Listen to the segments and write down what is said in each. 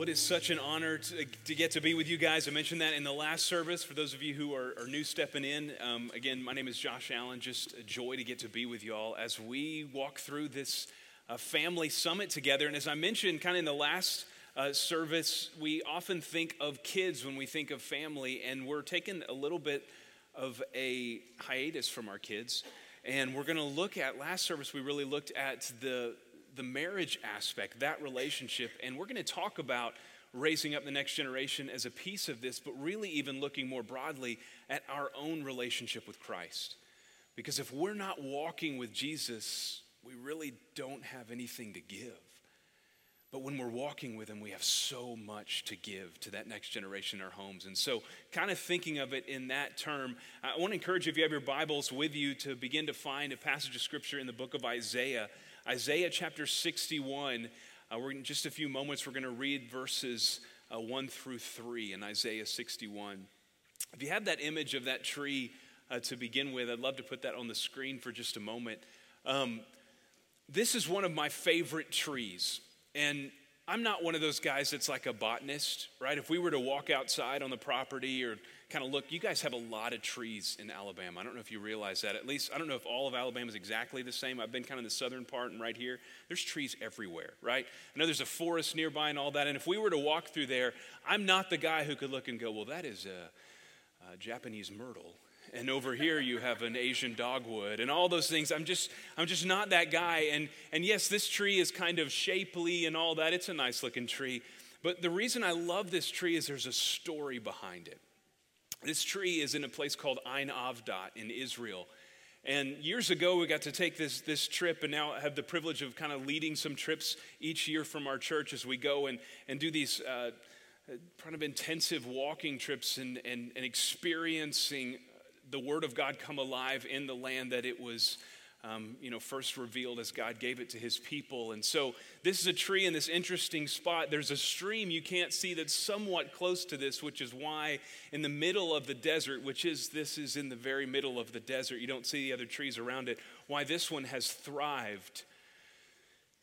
What is such an honor to, to, get to be with you guys. I mentioned that in the last service. For those of you who are, are new stepping in, um, again, my name is Josh Allen. Just a joy to get to be with y'all as we walk through this uh, family summit together. And as I mentioned, kind of in the last uh, service, we often think of kids when we think of family, and we're taking a little bit of a hiatus from our kids. And we're going to look at, last service, we really looked at the the marriage aspect, that relationship. And we're going to talk about raising up the next generation as a piece of this, but really even looking more broadly at our own relationship with Christ. Because if we're not walking with Jesus, we really don't have anything to give. But when we're walking with Him, we have so much to give to that next generation in our homes. And so, kind of thinking of it in that term, I want to encourage you, if you have your Bibles with you, to begin to find a passage of Scripture in the book of Isaiah. Isaiah chapter 61. Uh, we're in just a few moments, we're going to read verses uh, 1 through 3 in Isaiah 61. If you have that image of that tree uh, to begin with, I'd love to put that on the screen for just a moment. Um, this is one of my favorite trees. And I'm not one of those guys that's like a botanist, right? If we were to walk outside on the property or kind of look, you guys have a lot of trees in Alabama. I don't know if you realize that. At least, I don't know if all of Alabama is exactly the same. I've been kind of in the southern part and right here. There's trees everywhere, right? I know there's a forest nearby and all that. And if we were to walk through there, I'm not the guy who could look and go, well, that is a, a Japanese myrtle. And over here you have an Asian dogwood and all those things. I'm just, I'm just not that guy. And, and yes, this tree is kind of shapely and all that. It's a nice looking tree. But the reason I love this tree is there's a story behind it. This tree is in a place called Ein Avdat in Israel. And years ago, we got to take this, this trip, and now have the privilege of kind of leading some trips each year from our church as we go and, and do these uh, kind of intensive walking trips and, and, and experiencing the Word of God come alive in the land that it was um, you know, first revealed as God gave it to his people. And so this is a tree in this interesting spot. There's a stream you can't see that's somewhat close to this, which is why in the middle of the desert, which is this is in the very middle of the desert, you don't see the other trees around it, why this one has thrived.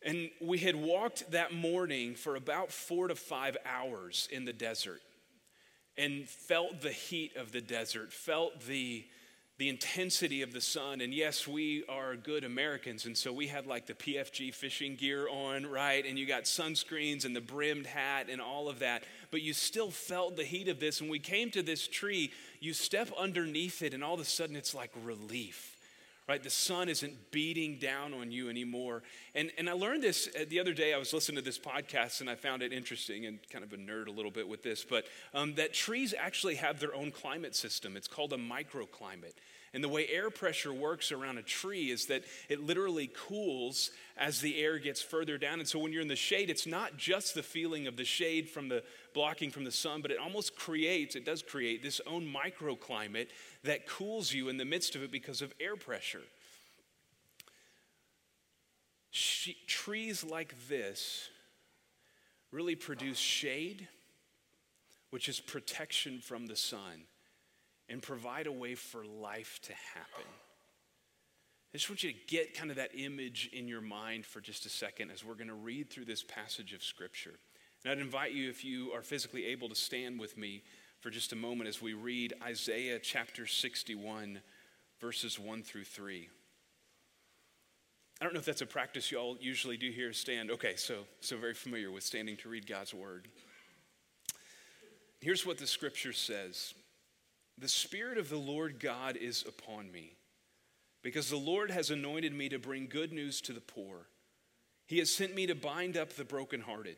And we had walked that morning for about four to five hours in the desert and felt the heat of the desert, felt the the intensity of the sun. And yes, we are good Americans. And so we had like the PFG fishing gear on, right? And you got sunscreens and the brimmed hat and all of that. But you still felt the heat of this. And we came to this tree, you step underneath it, and all of a sudden it's like relief. Right? The sun isn't beating down on you anymore. And, and I learned this uh, the other day. I was listening to this podcast and I found it interesting and kind of a nerd a little bit with this, but um, that trees actually have their own climate system. It's called a microclimate. And the way air pressure works around a tree is that it literally cools as the air gets further down. And so when you're in the shade, it's not just the feeling of the shade from the blocking from the sun, but it almost creates, it does create this own microclimate that cools you in the midst of it because of air pressure. She, trees like this really produce shade, which is protection from the sun and provide a way for life to happen. I just want you to get kind of that image in your mind for just a second as we're going to read through this passage of Scripture. And I'd invite you, if you are physically able, to stand with me for just a moment as we read Isaiah chapter 61, verses 1 through 3. I don't know if that's a practice you all usually do here, stand. Okay, so, so very familiar with standing to read God's word. Here's what the scripture says the Spirit of the Lord God is upon me, because the Lord has anointed me to bring good news to the poor. He has sent me to bind up the brokenhearted,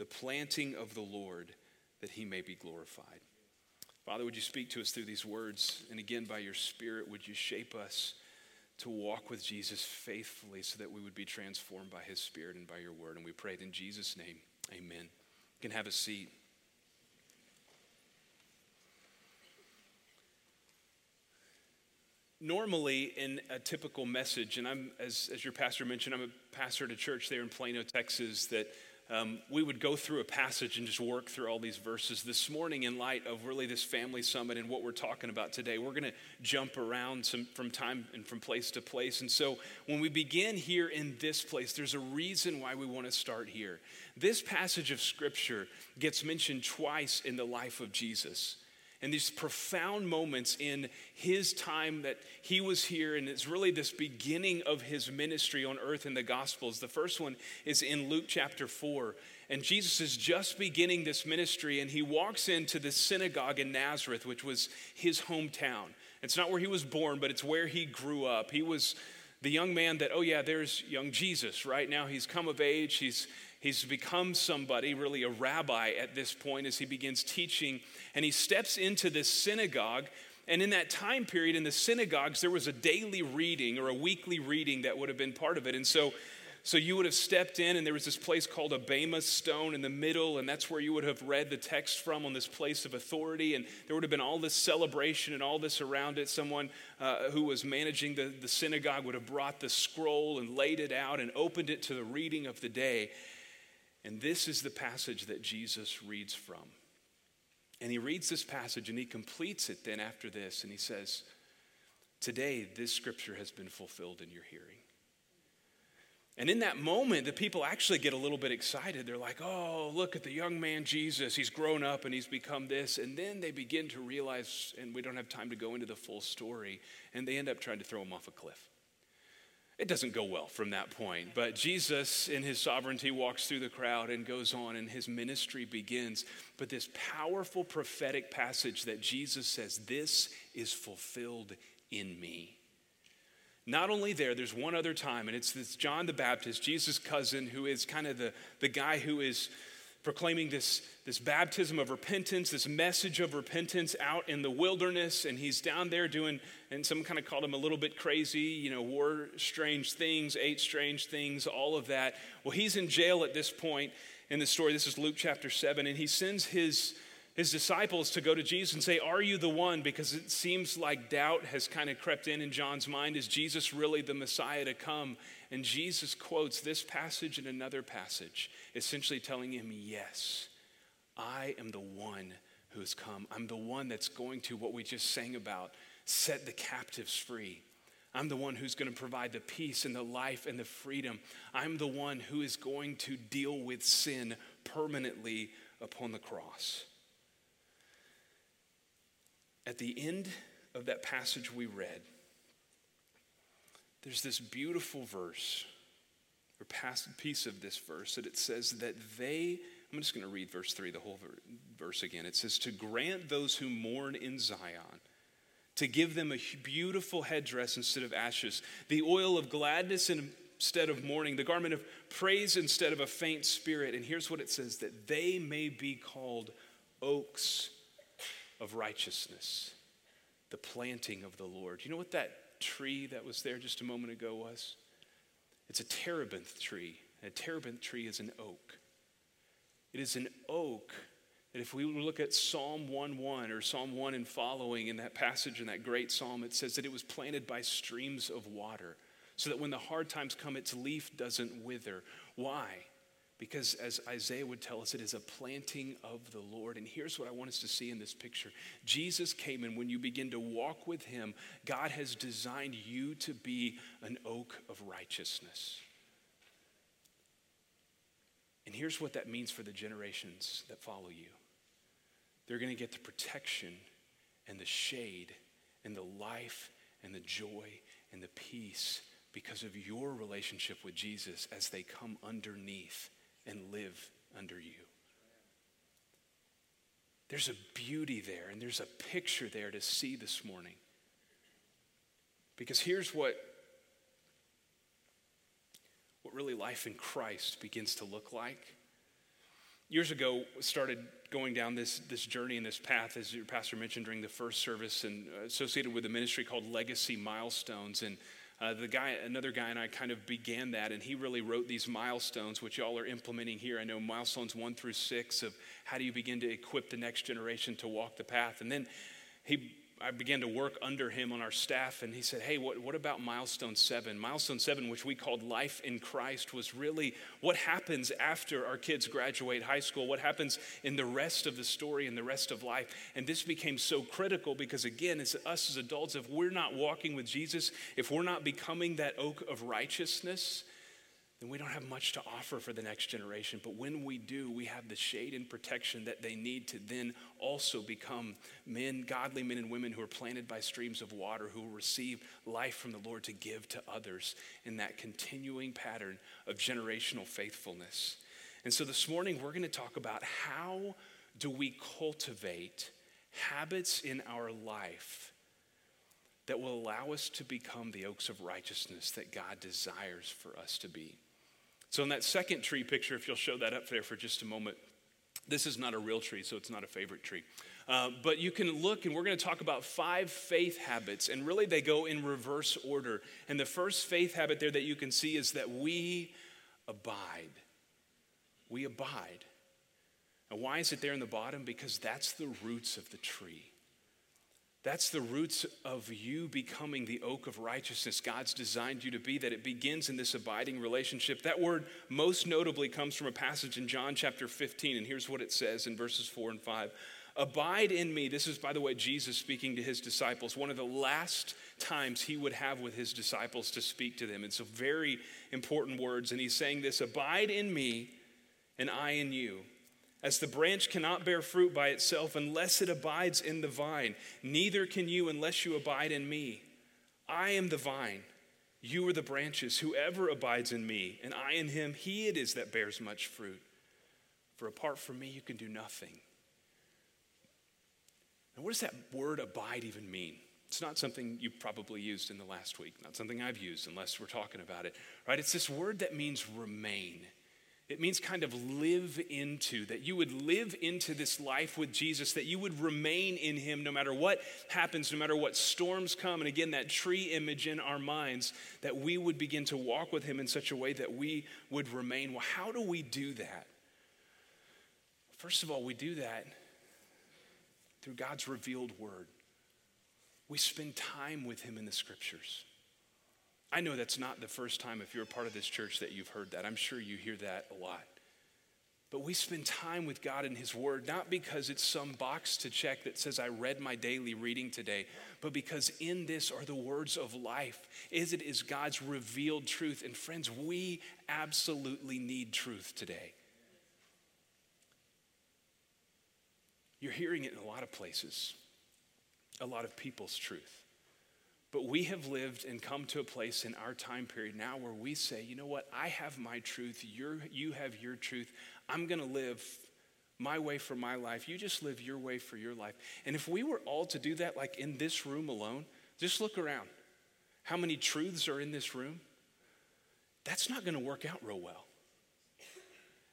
the planting of the Lord, that he may be glorified. Father, would you speak to us through these words? And again, by your Spirit, would you shape us to walk with Jesus faithfully so that we would be transformed by his Spirit and by your word? And we pray in Jesus' name. Amen. You can have a seat. Normally, in a typical message, and I'm, as, as your pastor mentioned, I'm a pastor at a church there in Plano, Texas, that um, we would go through a passage and just work through all these verses. This morning, in light of really this family summit and what we're talking about today, we're going to jump around some, from time and from place to place. And so, when we begin here in this place, there's a reason why we want to start here. This passage of scripture gets mentioned twice in the life of Jesus and these profound moments in his time that he was here, and it's really this beginning of his ministry on earth in the Gospels. The first one is in Luke chapter 4, and Jesus is just beginning this ministry, and he walks into the synagogue in Nazareth, which was his hometown. It's not where he was born, but it's where he grew up. He was the young man that, oh, yeah, there's young Jesus. Right now, he's come of age, he's He's become somebody, really a rabbi at this point, as he begins teaching. And he steps into this synagogue. And in that time period, in the synagogues, there was a daily reading or a weekly reading that would have been part of it. And so, so you would have stepped in, and there was this place called a Bema stone in the middle, and that's where you would have read the text from on this place of authority. And there would have been all this celebration and all this around it. Someone uh, who was managing the, the synagogue would have brought the scroll and laid it out and opened it to the reading of the day. And this is the passage that Jesus reads from. And he reads this passage and he completes it then after this, and he says, Today, this scripture has been fulfilled in your hearing. And in that moment, the people actually get a little bit excited. They're like, oh, look at the young man Jesus. He's grown up and he's become this. And then they begin to realize, and we don't have time to go into the full story, and they end up trying to throw him off a cliff. It doesn't go well from that point. But Jesus, in his sovereignty, walks through the crowd and goes on, and his ministry begins. But this powerful prophetic passage that Jesus says, This is fulfilled in me. Not only there, there's one other time, and it's this John the Baptist, Jesus' cousin, who is kind of the, the guy who is proclaiming this, this baptism of repentance, this message of repentance out in the wilderness. And he's down there doing, and some kind of called him a little bit crazy, you know, wore strange things, ate strange things, all of that. Well, he's in jail at this point in the story. This is Luke chapter 7. And he sends his, his disciples to go to Jesus and say, Are you the one? Because it seems like doubt has kind of crept in in John's mind. Is Jesus really the Messiah to come? And Jesus quotes this passage and another passage, essentially telling him, Yes, I am the one who has come. I'm the one that's going to, what we just sang about, set the captives free. I'm the one who's going to provide the peace and the life and the freedom. I'm the one who is going to deal with sin permanently upon the cross. At the end of that passage we read, there's this beautiful verse, or piece of this verse, that it says that they, I'm just going to read verse 3, the whole verse again. It says, To grant those who mourn in Zion, to give them a beautiful headdress instead of ashes, the oil of gladness instead of mourning, the garment of praise instead of a faint spirit. And here's what it says that they may be called oaks of righteousness, the planting of the Lord. You know what that tree that was there just a moment ago was? It's a terebinth tree. A terebinth tree is an oak. It is an oak that if we look at Psalm 1:1 or Psalm 1 and following in that passage in that great psalm, it says that it was planted by streams of water so that when the hard times come, its leaf doesn't wither. Why? Because as Isaiah would tell us, it is a planting of the Lord. And here's what I want us to see in this picture Jesus came, and when you begin to walk with him, God has designed you to be an oak of righteousness. And here's what that means for the generations that follow you they're going to get the protection and the shade and the life and the joy and the peace because of your relationship with Jesus as they come underneath and live under you. There's a beauty there and there's a picture there to see this morning. Because here's what, what really life in Christ begins to look like. Years ago, started going down this, this journey and this path, as your pastor mentioned during the first service, and uh, associated with a ministry called Legacy Milestones. And Uh, the guy, another guy, and I kind of began that, and he really wrote these milestones, which y'all are implementing here. I know milestones one through six of how do you begin to equip the next generation to walk the path. And then he I began to work under him on our staff, and he said, Hey, what, what about milestone seven? Milestone seven, which we called Life in Christ, was really what happens after our kids graduate high school, what happens in the rest of the story and the rest of life. And this became so critical because, again, as us as adults, if we're not walking with Jesus, if we're not becoming that oak of righteousness, then we don't have much to offer for the next generation. But when we do, we have the shade and protection that they need to then also become men, godly men and women who are planted by streams of water, who will receive life from the Lord to give to others in that continuing pattern of generational faithfulness. And so this morning, we're going to talk about how do we cultivate habits in our life that will allow us to become the oaks of righteousness that God desires for us to be. So, in that second tree picture, if you'll show that up there for just a moment, this is not a real tree, so it's not a favorite tree. Uh, but you can look, and we're going to talk about five faith habits, and really they go in reverse order. And the first faith habit there that you can see is that we abide. We abide. And why is it there in the bottom? Because that's the roots of the tree. That's the roots of you becoming the oak of righteousness God's designed you to be, that it begins in this abiding relationship. That word most notably comes from a passage in John chapter 15, and here's what it says in verses 4 and 5. Abide in me. This is, by the way, Jesus speaking to his disciples, one of the last times he would have with his disciples to speak to them. It's a very important words, and he's saying this Abide in me, and I in you. As the branch cannot bear fruit by itself unless it abides in the vine, neither can you unless you abide in me. I am the vine, you are the branches. Whoever abides in me, and I in him, he it is that bears much fruit. For apart from me, you can do nothing. Now, what does that word abide even mean? It's not something you probably used in the last week, not something I've used unless we're talking about it, right? It's this word that means remain. It means kind of live into, that you would live into this life with Jesus, that you would remain in Him no matter what happens, no matter what storms come. And again, that tree image in our minds, that we would begin to walk with Him in such a way that we would remain. Well, how do we do that? First of all, we do that through God's revealed word. We spend time with Him in the scriptures. I know that's not the first time, if you're a part of this church, that you've heard that. I'm sure you hear that a lot. But we spend time with God in His Word, not because it's some box to check that says, I read my daily reading today, but because in this are the words of life. Is it is God's revealed truth. And friends, we absolutely need truth today. You're hearing it in a lot of places, a lot of people's truth. But we have lived and come to a place in our time period now where we say, you know what, I have my truth, You're, you have your truth. I'm going to live my way for my life. You just live your way for your life. And if we were all to do that, like in this room alone, just look around. How many truths are in this room? That's not going to work out real well.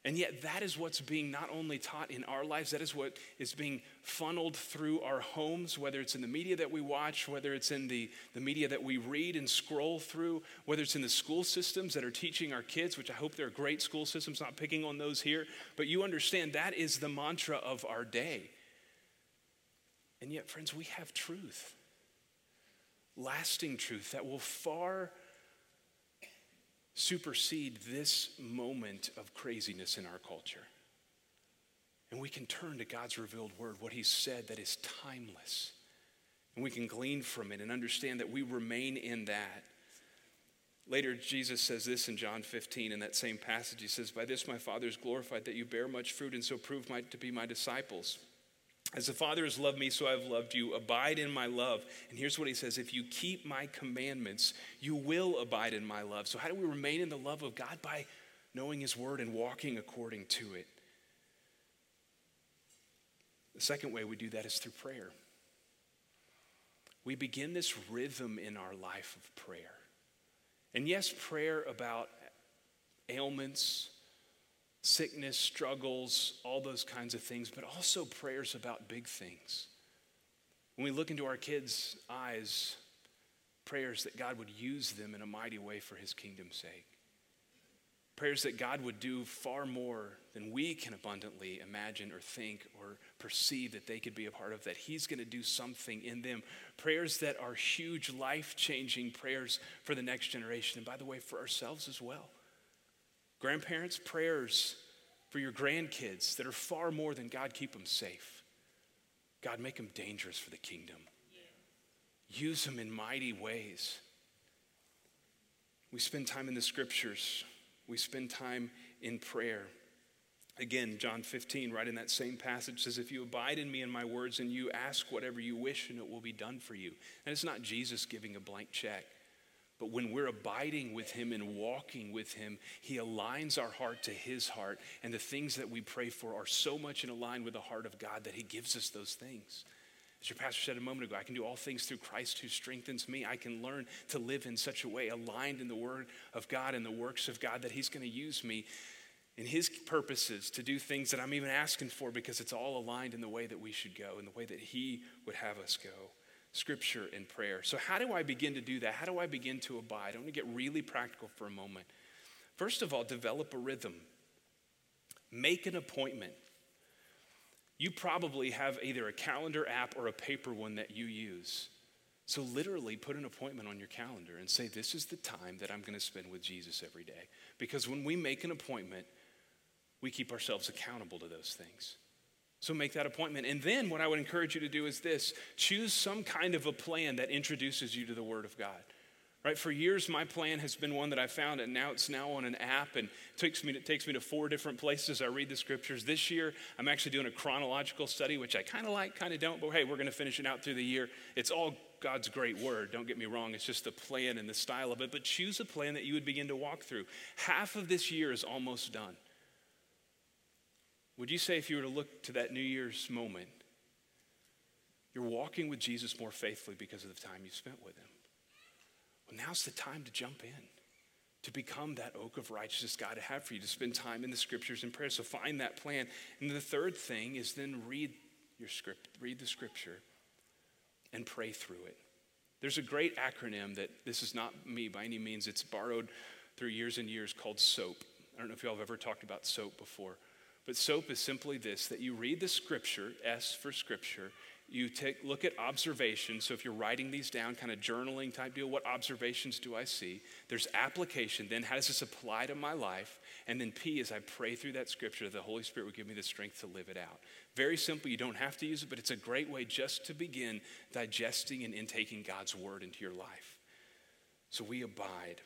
And yet, that is what's being not only taught in our lives, that is what is being funneled through our homes, whether it's in the media that we watch, whether it's in the, the media that we read and scroll through, whether it's in the school systems that are teaching our kids, which I hope they're great school systems, not picking on those here. But you understand that is the mantra of our day. And yet, friends, we have truth, lasting truth that will far supersede this moment of craziness in our culture. And we can turn to God's revealed word, what He said that is timeless. And we can glean from it and understand that we remain in that. Later, Jesus says this in John 15 in that same passage. He says, By this my Father is glorified, that you bear much fruit and so prove my, to be my disciples. As the Father has loved me, so I have loved you. Abide in my love. And here's what he says If you keep my commandments, you will abide in my love. So, how do we remain in the love of God? By knowing his word and walking according to it. The second way we do that is through prayer. We begin this rhythm in our life of prayer. And yes, prayer about ailments, sickness, struggles, all those kinds of things, but also prayers about big things. When we look into our kids' eyes, prayers that God would use them in a mighty way for his kingdom's sake. Prayers that God would do far more than we can abundantly imagine or think or perceive that they could be a part of, that He's going to do something in them. Prayers that are huge, life changing prayers for the next generation. And by the way, for ourselves as well. Grandparents, prayers for your grandkids that are far more than God, keep them safe. God, make them dangerous for the kingdom. Use them in mighty ways. We spend time in the scriptures, we spend time in prayer. Again, John 15, right in that same passage, says, If you abide in me and my words, and you ask whatever you wish, and it will be done for you. And it's not Jesus giving a blank check. But when we're abiding with Him and walking with Him, He aligns our heart to His heart. And the things that we pray for are so much in line with the heart of God that He gives us those things. As your pastor said a moment ago, I can do all things through Christ who strengthens me. I can learn to live in such a way aligned in the Word of God and the works of God that He's going to use me in His purposes to do things that I'm even asking for because it's all aligned in the way that we should go, in the way that He would have us go scripture and prayer. So, how do I begin to do that? How do I begin to abide? I want to get really practical for a moment. First of all, develop a rhythm, make an appointment. You probably have either a calendar app or a paper one that you use. So, literally, put an appointment on your calendar and say, This is the time that I'm going to spend with Jesus every day. Because when we make an appointment, we keep ourselves accountable to those things. So make that appointment. And then what I would encourage you to do is this choose some kind of a plan that introduces you to the Word of God. Right? For years, my plan has been one that I found, and now it's now on an app, and takes me to, takes me to four different places. I read the scriptures. This year, I'm actually doing a chronological study, which I kind of like, kind of don't, but hey, we're going to finish it out through the year. It's all God's great word. Don't get me wrong. It's just the plan and the style of it. But choose a plan that you would begin to walk through. Half of this year is almost done. Would you say, if you were to look to that New Year's moment, you're walking with Jesus more faithfully because of the time you spent with him? Well, now's the time to jump in, to become that oak of righteousness God have for you, to spend time in the scriptures and prayer. So find that plan. And the third thing is then read your script, read the scripture and pray through it. There's a great acronym that this is not me by any means, it's borrowed through years and years called SOAP. I don't know if y'all have ever talked about SOAP before. But SOAP is simply this that you read the scripture, S for scripture, you take look at observations. So if you're writing these down, kind of journaling type deal, what observations do I see? There's application. Then how does this apply to my life? And then P is I pray through that scripture, the Holy Spirit will give me the strength to live it out. Very simple. You don't have to use it, but it's a great way just to begin digesting and intaking God's word into your life. So we abide.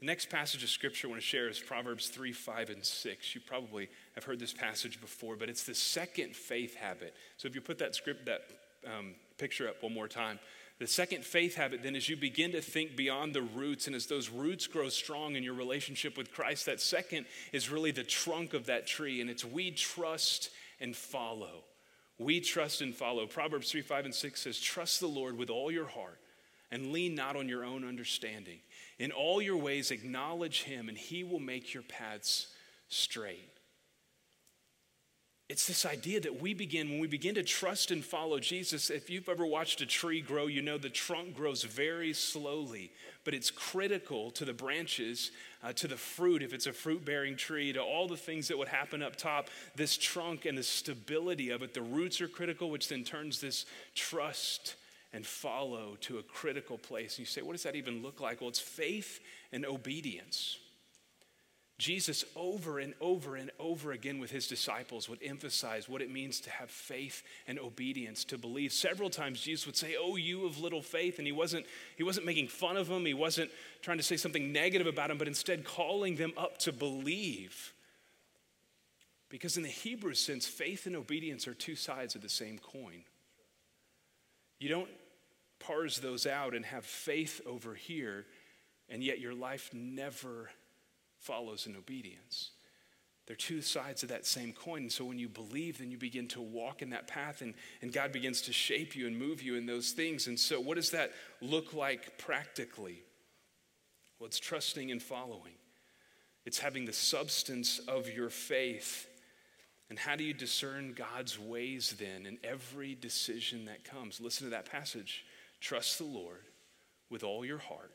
The next passage of scripture I want to share is Proverbs 3, 5, and 6. You probably have heard this passage before, but it's the second faith habit. So if you put that script, that um, picture up one more time. The second faith habit then is you begin to think beyond the roots, and as those roots grow strong in your relationship with Christ, that second is really the trunk of that tree, and it's we trust and follow. We trust and follow. Proverbs 3, 5, and 6 says, Trust the Lord with all your heart and lean not on your own understanding. In all your ways, acknowledge him, and he will make your paths straight. It's this idea that we begin, when we begin to trust and follow Jesus, if you've ever watched a tree grow, you know the trunk grows very slowly, but it's critical to the branches, uh, to the fruit, if it's a fruit bearing tree, to all the things that would happen up top. This trunk and the stability of it, the roots are critical, which then turns this trust and follow to a critical place. And you say, what does that even look like? Well, it's faith and obedience. Jesus, over and over and over again with his disciples, would emphasize what it means to have faith and obedience, to believe. Several times Jesus would say, Oh, you of little faith. And he wasn't, he wasn't making fun of them, he wasn't trying to say something negative about them, but instead calling them up to believe. Because in the Hebrew sense, faith and obedience are two sides of the same coin. You don't parse those out and have faith over here, and yet your life never follows in obedience. They're two sides of that same coin. And so when you believe, then you begin to walk in that path, and, and God begins to shape you and move you in those things. And so, what does that look like practically? Well, it's trusting and following, it's having the substance of your faith and how do you discern God's ways then in every decision that comes? Listen to that passage. Trust the Lord with all your heart.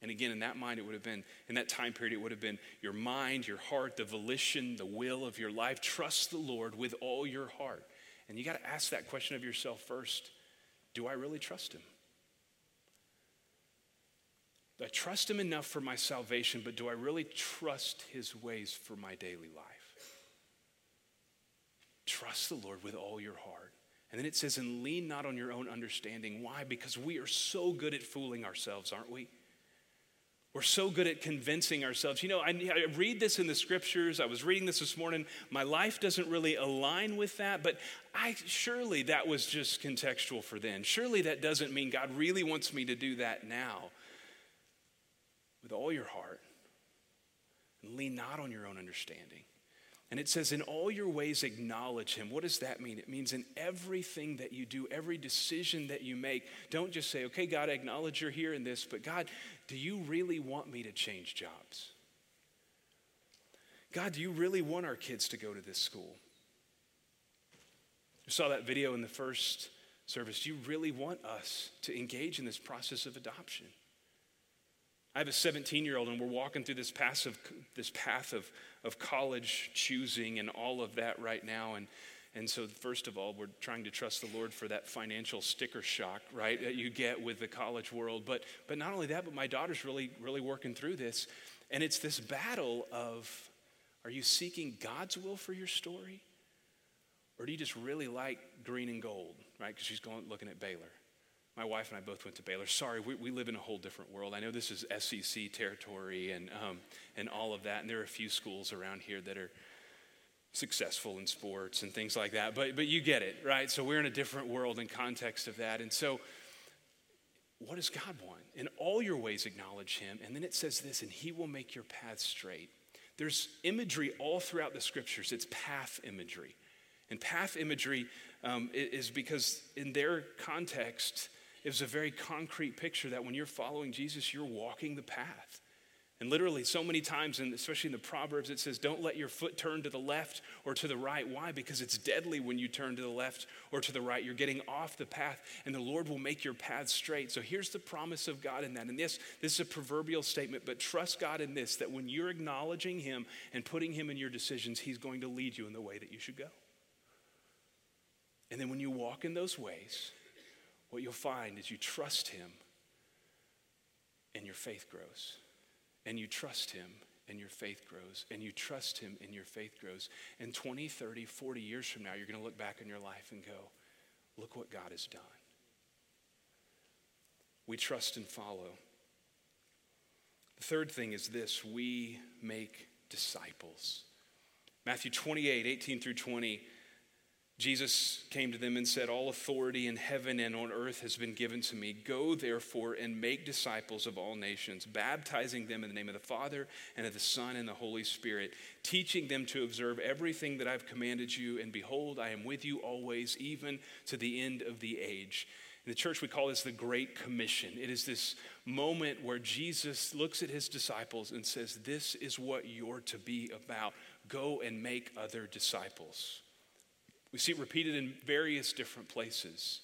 And again, in that mind, it would have been, in that time period, it would have been your mind, your heart, the volition, the will of your life. Trust the Lord with all your heart. And you got to ask that question of yourself first Do I really trust Him? I trust Him enough for my salvation, but do I really trust His ways for my daily life? Trust the Lord with all your heart. And then it says, and lean not on your own understanding. Why? Because we are so good at fooling ourselves, aren't we? We're so good at convincing ourselves. You know, I, I, read this in the scriptures. I was reading this this morning. My life doesn't really align with that, but I surely that was just contextual for then. Surely that doesn't mean God really wants me to do that now. With all your heart, and lean not on your own understanding. And it says, in all your ways, acknowledge him. What does that mean? It means in everything that you do, every decision that you make, don't just say, okay, God, I acknowledge you're here in this, but God, do you really want me to change jobs? God, do you really want our kids to go to this school? You saw that video in the first service. Do you really want us to engage in this process of adoption? I have a 17 year old, and we're walking through this path of, this path of, of college choosing and all of that right now. And, and so, first of all, we're trying to trust the Lord for that financial sticker shock, right, that you get with the college world. But, but not only that, but my daughter's really, really working through this. And it's this battle of are you seeking God's will for your story? Or do you just really like green and gold, right? Because she's going looking at Baylor. My wife and I both went to Baylor. Sorry, we, we live in a whole different world. I know this is SEC territory and, um, and all of that, and there are a few schools around here that are successful in sports and things like that. But, but you get it, right? So we're in a different world and context of that. And so, what does God want? In all your ways, acknowledge Him. And then it says this, and He will make your path straight. There's imagery all throughout the scriptures, it's path imagery. And path imagery um, is because, in their context, was a very concrete picture that when you're following Jesus, you're walking the path. And literally, so many times, and especially in the Proverbs, it says, Don't let your foot turn to the left or to the right. Why? Because it's deadly when you turn to the left or to the right. You're getting off the path, and the Lord will make your path straight. So here's the promise of God in that. And this, this is a proverbial statement, but trust God in this that when you're acknowledging Him and putting Him in your decisions, He's going to lead you in the way that you should go. And then when you walk in those ways, what you'll find is you trust Him and your faith grows. And you trust Him and your faith grows. And you trust Him and your faith grows. And 20, 30, 40 years from now, you're going to look back on your life and go, look what God has done. We trust and follow. The third thing is this we make disciples. Matthew 28, 18 through 20 Jesus came to them and said, All authority in heaven and on earth has been given to me. Go therefore and make disciples of all nations, baptizing them in the name of the Father and of the Son and the Holy Spirit, teaching them to observe everything that I've commanded you. And behold, I am with you always, even to the end of the age. In the church, we call this the Great Commission. It is this moment where Jesus looks at his disciples and says, This is what you're to be about. Go and make other disciples. We see it repeated in various different places.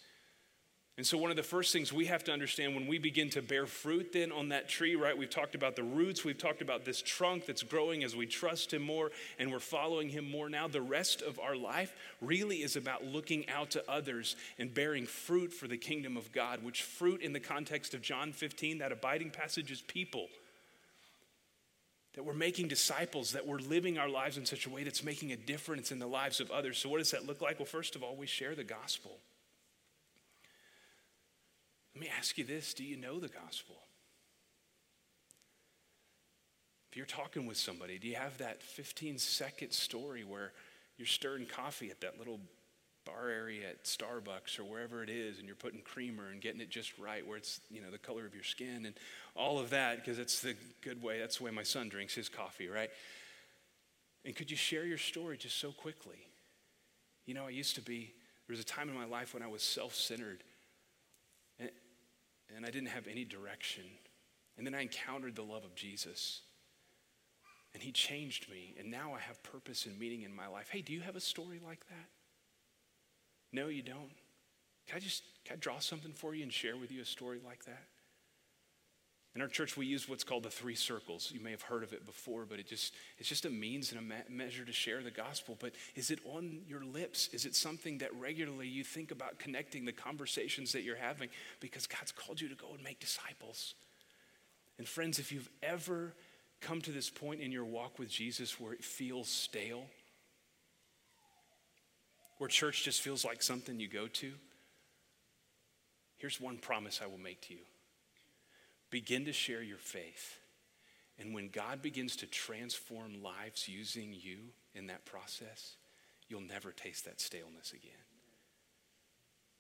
And so, one of the first things we have to understand when we begin to bear fruit, then on that tree, right? We've talked about the roots, we've talked about this trunk that's growing as we trust Him more and we're following Him more now. The rest of our life really is about looking out to others and bearing fruit for the kingdom of God, which fruit in the context of John 15, that abiding passage is people that we're making disciples, that we're living our lives in such a way that's making a difference in the lives of others. So, what does that look like? Well, first of all, we share the gospel. Let me ask you this do you know the gospel? If you're talking with somebody, do you have that 15 second story where you're stirring coffee at that little bar area at Starbucks or wherever it is, and you're putting creamer and getting it just right where it's, you know, the color of your skin and all of that, because it's the good way. That's the way my son drinks his coffee, right? And could you share your story just so quickly? You know, I used to be, there was a time in my life when I was self centered and, and I didn't have any direction. And then I encountered the love of Jesus. And he changed me. And now I have purpose and meaning in my life. Hey, do you have a story like that? No, you don't. Can I just can I draw something for you and share with you a story like that? In our church, we use what's called the three circles. You may have heard of it before, but it just, it's just a means and a measure to share the gospel. But is it on your lips? Is it something that regularly you think about connecting the conversations that you're having? Because God's called you to go and make disciples. And friends, if you've ever come to this point in your walk with Jesus where it feels stale, where church just feels like something you go to, here's one promise I will make to you begin to share your faith. And when God begins to transform lives using you in that process, you'll never taste that staleness again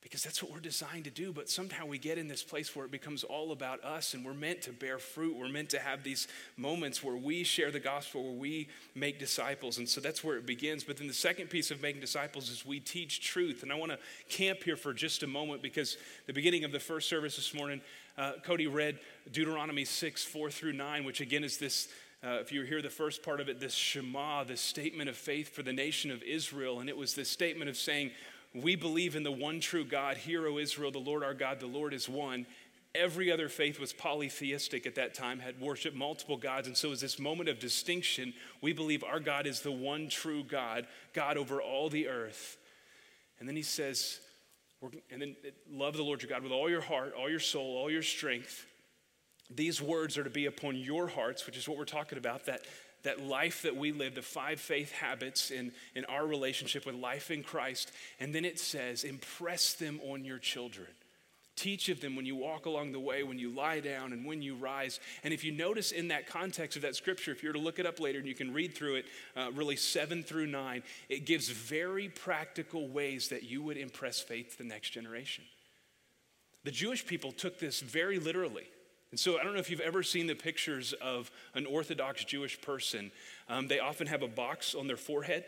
because that's what we're designed to do. But somehow we get in this place where it becomes all about us and we're meant to bear fruit. We're meant to have these moments where we share the gospel, where we make disciples. And so that's where it begins. But then the second piece of making disciples is we teach truth. And I want to camp here for just a moment because the beginning of the first service this morning, uh, Cody read Deuteronomy 6, 4 through 9, which again is this. Uh, if you hear the first part of it, this Shema, this statement of faith for the nation of Israel. And it was this statement of saying, we believe in the one true God. Hear, O Israel, the Lord our God, the Lord is one. Every other faith was polytheistic at that time, had worshiped multiple gods. And so, as this moment of distinction, we believe our God is the one true God, God over all the earth. And then he says, and then love the Lord your God with all your heart, all your soul, all your strength. These words are to be upon your hearts, which is what we're talking about that that life that we live, the five faith habits in, in our relationship with life in Christ. And then it says, impress them on your children. Teach of them when you walk along the way, when you lie down, and when you rise. And if you notice in that context of that scripture, if you were to look it up later and you can read through it, uh, really seven through nine, it gives very practical ways that you would impress faith to the next generation. The Jewish people took this very literally. And so I don't know if you've ever seen the pictures of an Orthodox Jewish person. Um, they often have a box on their forehead.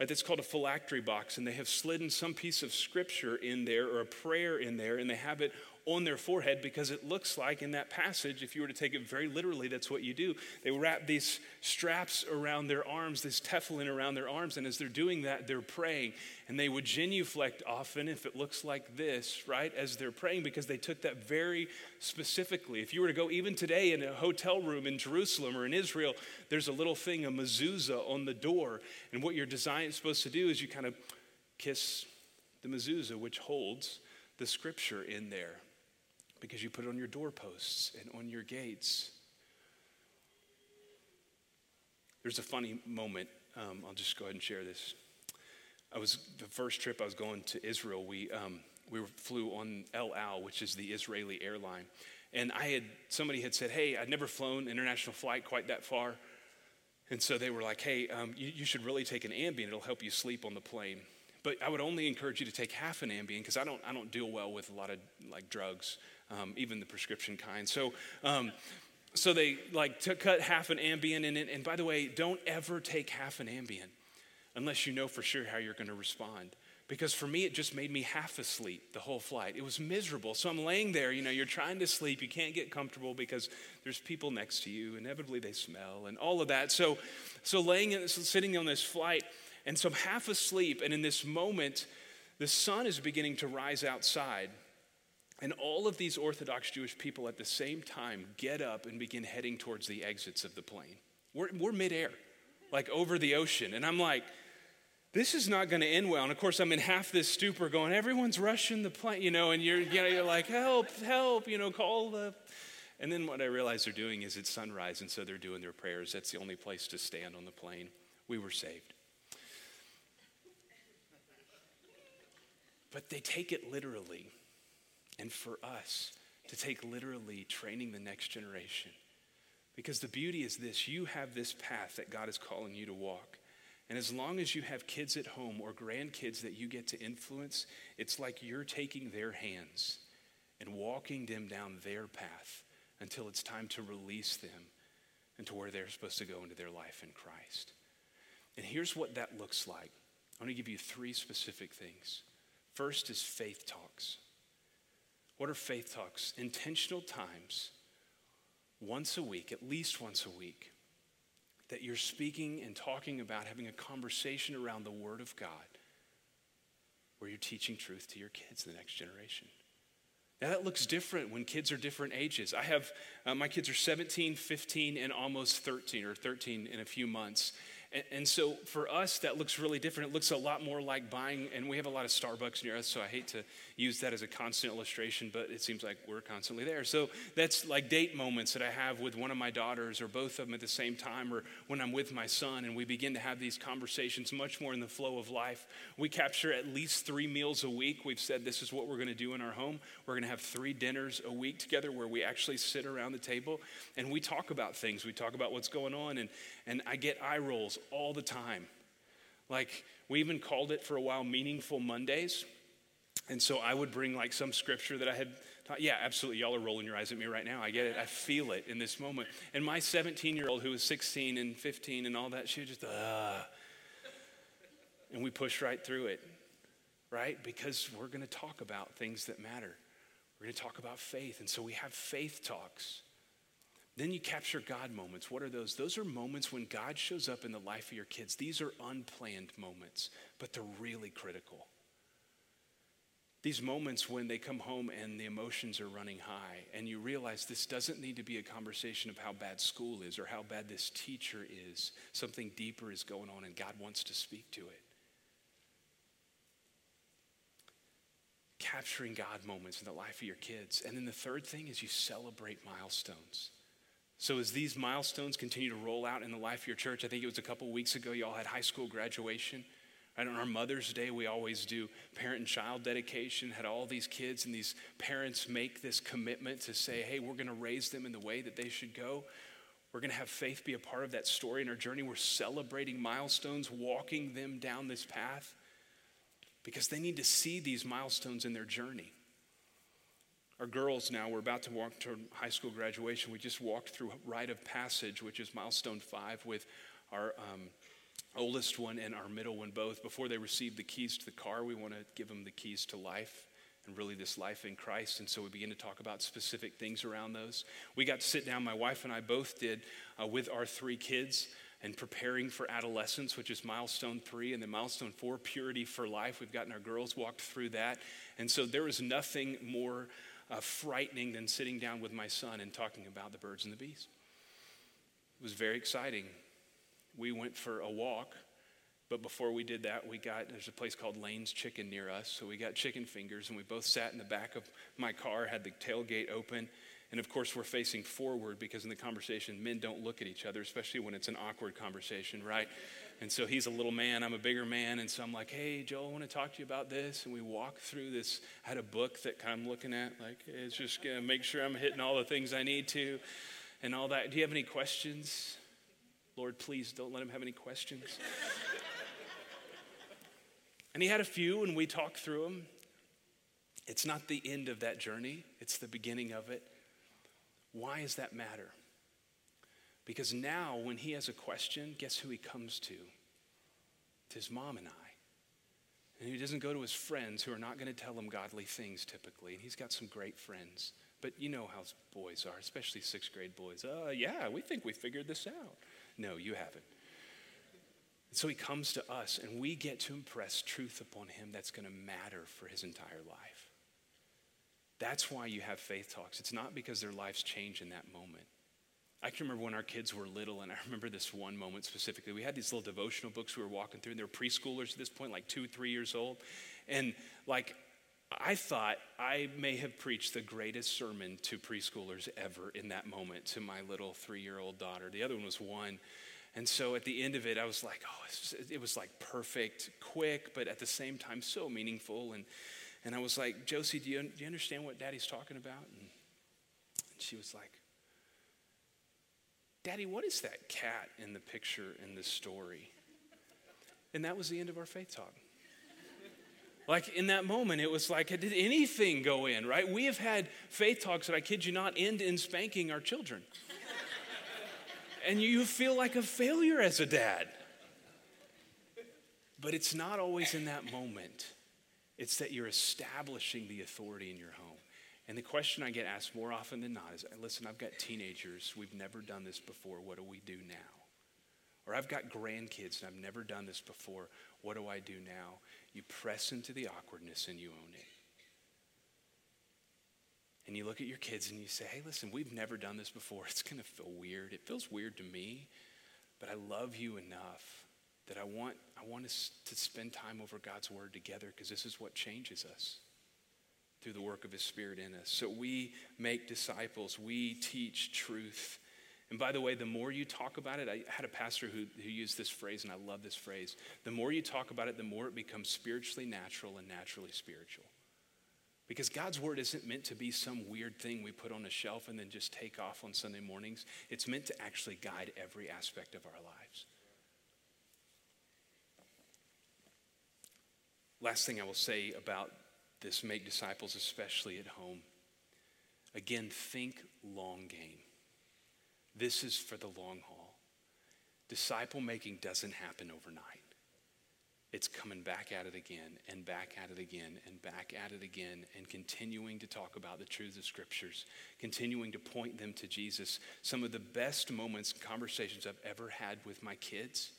Right, that's called a phylactery box, and they have slid in some piece of scripture in there or a prayer in there, and they have it on their forehead because it looks like in that passage, if you were to take it very literally, that's what you do. They wrap these straps around their arms, this tefillin around their arms, and as they're doing that, they're praying. And they would genuflect often if it looks like this, right, as they're praying, because they took that very specifically. If you were to go even today in a hotel room in Jerusalem or in Israel, there's a little thing, a mezuzah on the door. And what your design is supposed to do is you kind of kiss the mezuzah, which holds the scripture in there because you put it on your doorposts and on your gates. There's a funny moment. Um, I'll just go ahead and share this. I was the first trip I was going to Israel. We um, we flew on El Al, which is the Israeli airline, and I had somebody had said, "Hey, I'd never flown international flight quite that far," and so they were like, "Hey, um, you, you should really take an Ambien. It'll help you sleep on the plane." But I would only encourage you to take half an Ambien because I don't I don't deal well with a lot of like drugs um, even the prescription kind. So, um, so they like to cut half an Ambien in it. And by the way, don't ever take half an Ambien unless you know for sure how you're going to respond. Because for me, it just made me half asleep the whole flight. It was miserable. So I'm laying there, you know, you're trying to sleep. You can't get comfortable because there's people next to you. Inevitably, they smell and all of that. So, so laying, in, sitting on this flight, and so I'm half asleep. And in this moment, the sun is beginning to rise outside. And all of these Orthodox Jewish people at the same time get up and begin heading towards the exits of the plane. We're, we're midair, like over the ocean. And I'm like, this is not going to end well. And of course, I'm in half this stupor going, everyone's rushing the plane, you know, and you're, you know, you're like, help, help, you know, call the. And then what I realize they're doing is it's sunrise, and so they're doing their prayers. That's the only place to stand on the plane. We were saved. But they take it literally and for us to take literally training the next generation. Because the beauty is this you have this path that God is calling you to walk. And as long as you have kids at home or grandkids that you get to influence, it's like you're taking their hands and walking them down their path until it's time to release them into where they're supposed to go into their life in Christ. And here's what that looks like. I want to give you three specific things. First is faith talks. What are faith talks? Intentional times, once a week, at least once a week, that you're speaking and talking about, having a conversation around the Word of God. where you're teaching truth to your kids, the next generation. Now, that looks different when kids are different ages. I have, uh, my kids are 17, 15, and almost 13, or 13 in a few months. And, so for us, that looks really different. It looks a lot more like buying, and we have a lot of Starbucks near us, so I hate to use that as a constant illustration, but it seems like we're constantly there. So that's like date moments that I have with one of my daughters, or both of them at the same time, or when I'm with my son, and we begin to have these conversations much more in the flow of life. We capture at least three meals a week. We've said this is what we're going to do in our home. We're going to have three dinners a week together where we actually sit around the table and we talk about things. We talk about what's going on, and, and I get eye rolls all the time. Like, we even called it for a while Meaningful Mondays. And so I would bring like some scripture that I had taught. Yeah, absolutely. Y'all are rolling your eyes at me right now. I get it. I feel it in this moment. And my 17 year old, who was 16 and 15 and all that, she just, ah. And we pushed right through it, right? Because we're going to talk about things that matter. We're going to talk about faith. And so we have faith talks. Then you capture God moments. What are those? Those are moments when God shows up in the life of your kids. These are unplanned moments, but they're really critical. These moments when they come home and the emotions are running high, and you realize this doesn't need to be a conversation of how bad school is or how bad this teacher is. Something deeper is going on, and God wants to speak to it. Capturing God moments in the life of your kids. And then the third thing is you celebrate milestones. So, as these milestones continue to roll out in the life of your church, I think it was a couple weeks ago, y'all had high school graduation. Right on our Mother's Day, we always do parent and child dedication, had all these kids, and these parents make this commitment to say, hey, we're going to raise them in the way that they should go. We're going to have faith be a part of that story in our journey. We're celebrating milestones, walking them down this path because they need to see these milestones in their journey. Our girls now, we're about to walk to high school graduation. We just walked through rite of passage, which is milestone five, with our um, oldest one and our middle one both. Before they receive the keys to the car, we want to give them the keys to life and really this life in Christ. And so we begin to talk about specific things around those. We got to sit down, my wife and I both did, uh, with our three kids and preparing for adolescence, which is milestone three, and then milestone four, purity for life. We've gotten our girls walked through that. And so there is nothing more uh, frightening than sitting down with my son and talking about the birds and the bees. It was very exciting. We went for a walk, but before we did that, we got there's a place called Lane's Chicken near us, so we got chicken fingers, and we both sat in the back of my car, had the tailgate open. And of course, we're facing forward because in the conversation, men don't look at each other, especially when it's an awkward conversation, right? And so he's a little man, I'm a bigger man. And so I'm like, hey, Joel, I want to talk to you about this. And we walk through this. I had a book that I'm looking at, like, it's just going to make sure I'm hitting all the things I need to and all that. Do you have any questions? Lord, please don't let him have any questions. and he had a few, and we talked through them. It's not the end of that journey, it's the beginning of it. Why does that matter? Because now, when he has a question, guess who he comes to? To his mom and I. And he doesn't go to his friends who are not going to tell him godly things typically. And he's got some great friends. But you know how boys are, especially sixth grade boys. Uh, yeah, we think we figured this out. No, you haven't. so he comes to us, and we get to impress truth upon him that's going to matter for his entire life. That's why you have faith talks. It's not because their lives change in that moment. I can remember when our kids were little, and I remember this one moment specifically. We had these little devotional books we were walking through, and they were preschoolers at this point, like two, three years old. And like, I thought I may have preached the greatest sermon to preschoolers ever in that moment to my little three year old daughter. The other one was one. And so at the end of it, I was like, oh, it was like perfect, quick, but at the same time so meaningful. And, and I was like, Josie, do you, do you understand what daddy's talking about? And she was like, Daddy, what is that cat in the picture in the story? And that was the end of our faith talk. Like in that moment, it was like, did anything go in, right? We have had faith talks that I kid you not end in spanking our children. and you feel like a failure as a dad. But it's not always in that moment, it's that you're establishing the authority in your home. And the question I get asked more often than not is listen, I've got teenagers. We've never done this before. What do we do now? Or I've got grandkids and I've never done this before. What do I do now? You press into the awkwardness and you own it. And you look at your kids and you say, hey, listen, we've never done this before. It's going to feel weird. It feels weird to me, but I love you enough that I want, I want us to spend time over God's word together because this is what changes us through the work of his spirit in us. So we make disciples, we teach truth. And by the way, the more you talk about it, I had a pastor who, who used this phrase, and I love this phrase. The more you talk about it, the more it becomes spiritually natural and naturally spiritual. Because God's word isn't meant to be some weird thing we put on a shelf and then just take off on Sunday mornings. It's meant to actually guide every aspect of our lives. Last thing I will say about this make disciples, especially at home. Again, think long game. This is for the long haul. Disciple making doesn't happen overnight. It's coming back at it again and back at it again and back at it again and continuing to talk about the truths of scriptures, continuing to point them to Jesus. Some of the best moments, conversations I've ever had with my kids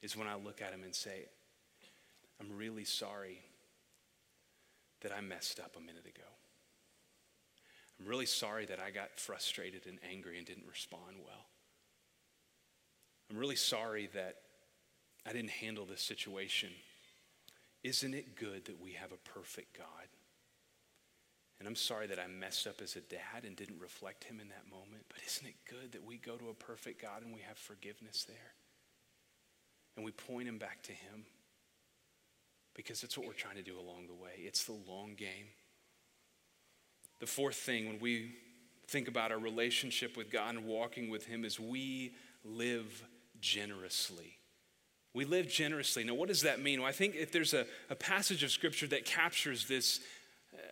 is when I look at them and say, I'm really sorry that I messed up a minute ago. I'm really sorry that I got frustrated and angry and didn't respond well. I'm really sorry that I didn't handle this situation. Isn't it good that we have a perfect God? And I'm sorry that I messed up as a dad and didn't reflect him in that moment, but isn't it good that we go to a perfect God and we have forgiveness there? And we point him back to him because that's what we're trying to do along the way. It's the long game. The fourth thing, when we think about our relationship with God and walking with Him, is we live generously. We live generously. Now, what does that mean? Well, I think if there's a, a passage of Scripture that captures this,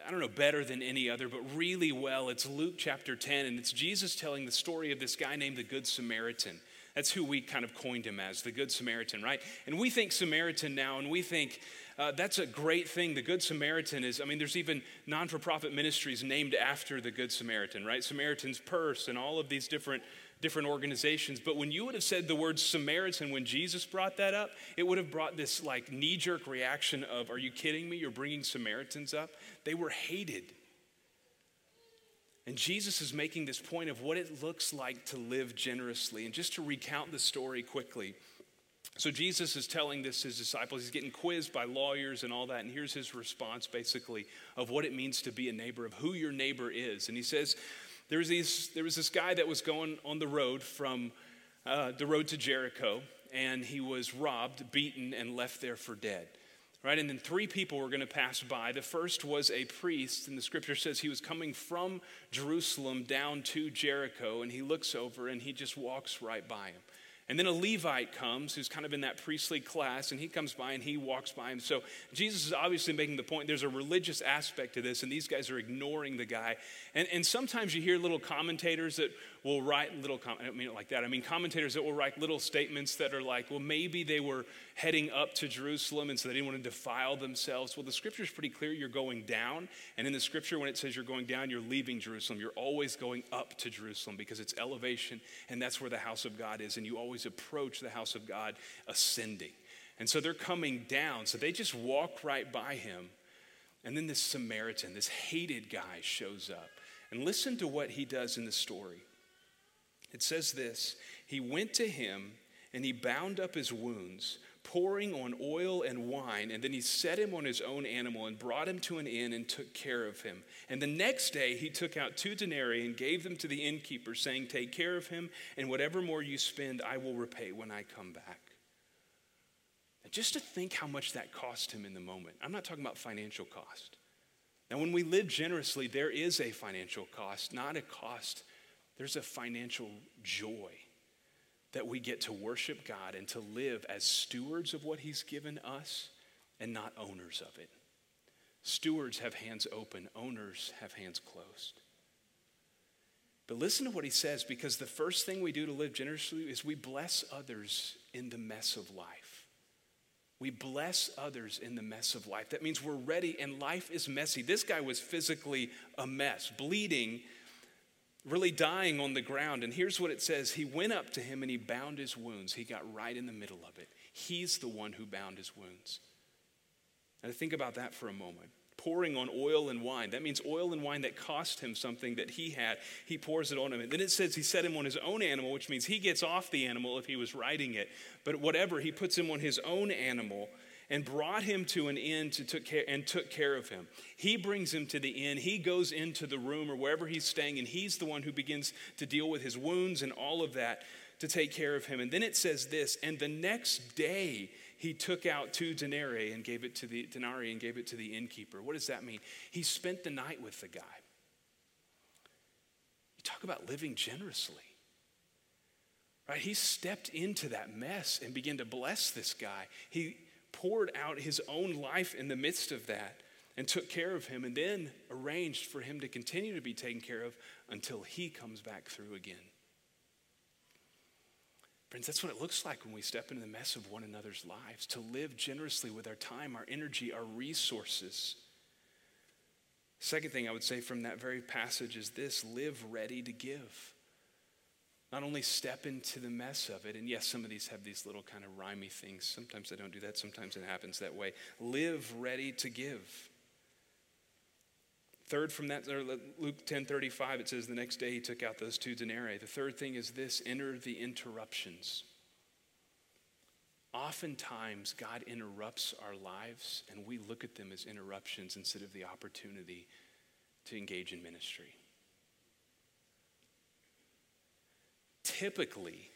I don't know, better than any other, but really well, it's Luke chapter 10, and it's Jesus telling the story of this guy named the Good Samaritan. That's who we kind of coined him as, the Good Samaritan, right? And we think Samaritan now, and we think uh, that's a great thing. The Good Samaritan is, I mean, there's even non for profit ministries named after the Good Samaritan, right? Samaritan's Purse and all of these different different organizations. But when you would have said the word Samaritan when Jesus brought that up, it would have brought this like knee jerk reaction of, Are you kidding me? You're bringing Samaritans up? They were hated. And Jesus is making this point of what it looks like to live generously. And just to recount the story quickly. So Jesus is telling this his disciples. He's getting quizzed by lawyers and all that. And here's his response basically of what it means to be a neighbor, of who your neighbor is. And he says, there was, these, there was this guy that was going on the road from uh, the road to Jericho, and he was robbed, beaten, and left there for dead right? And then three people were going to pass by. The first was a priest, and the scripture says he was coming from Jerusalem down to Jericho, and he looks over and he just walks right by him. And then a Levite comes who's kind of in that priestly class, and he comes by and he walks by him. So Jesus is obviously making the point there's a religious aspect to this, and these guys are ignoring the guy. And, and sometimes you hear little commentators that will write little, com- I don't mean it like that. I mean commentators that will write little statements that are like, well, maybe they were heading up to Jerusalem and so they didn't want to defile themselves. Well, the scripture is pretty clear you're going down. And in the scripture, when it says you're going down, you're leaving Jerusalem. You're always going up to Jerusalem because it's elevation and that's where the house of God is. And you always approach the house of God ascending. And so they're coming down. So they just walk right by him. And then this Samaritan, this hated guy, shows up. And listen to what he does in the story. It says this He went to him and he bound up his wounds, pouring on oil and wine, and then he set him on his own animal and brought him to an inn and took care of him. And the next day he took out two denarii and gave them to the innkeeper, saying, Take care of him, and whatever more you spend, I will repay when I come back. And just to think how much that cost him in the moment. I'm not talking about financial cost. Now, when we live generously, there is a financial cost, not a cost there's a financial joy that we get to worship God and to live as stewards of what He's given us and not owners of it. Stewards have hands open, owners have hands closed. But listen to what he says because the first thing we do to live generously is we bless others in the mess of life. We bless others in the mess of life. That means we're ready and life is messy. This guy was physically a mess, bleeding really dying on the ground. And here's what it says He went up to him and he bound his wounds. He got right in the middle of it. He's the one who bound his wounds. And think about that for a moment. Pouring on oil and wine. That means oil and wine that cost him something that he had. He pours it on him. And then it says he set him on his own animal, which means he gets off the animal if he was riding it. But whatever, he puts him on his own animal and brought him to an inn to took care, and took care of him. He brings him to the inn. He goes into the room or wherever he's staying, and he's the one who begins to deal with his wounds and all of that to take care of him. And then it says this, and the next day he took out two denarii and gave it to the denarii and gave it to the innkeeper. What does that mean? He spent the night with the guy. You talk about living generously. Right? He stepped into that mess and began to bless this guy. He poured out his own life in the midst of that and took care of him and then arranged for him to continue to be taken care of until he comes back through again. Friends, that's what it looks like when we step into the mess of one another's lives to live generously with our time, our energy, our resources. Second thing I would say from that very passage is this live ready to give. Not only step into the mess of it, and yes, some of these have these little kind of rhymy things. Sometimes I don't do that, sometimes it happens that way. Live ready to give. Third from that, Luke 10 35, it says the next day he took out those two denarii. The third thing is this enter the interruptions. Oftentimes, God interrupts our lives, and we look at them as interruptions instead of the opportunity to engage in ministry. Typically,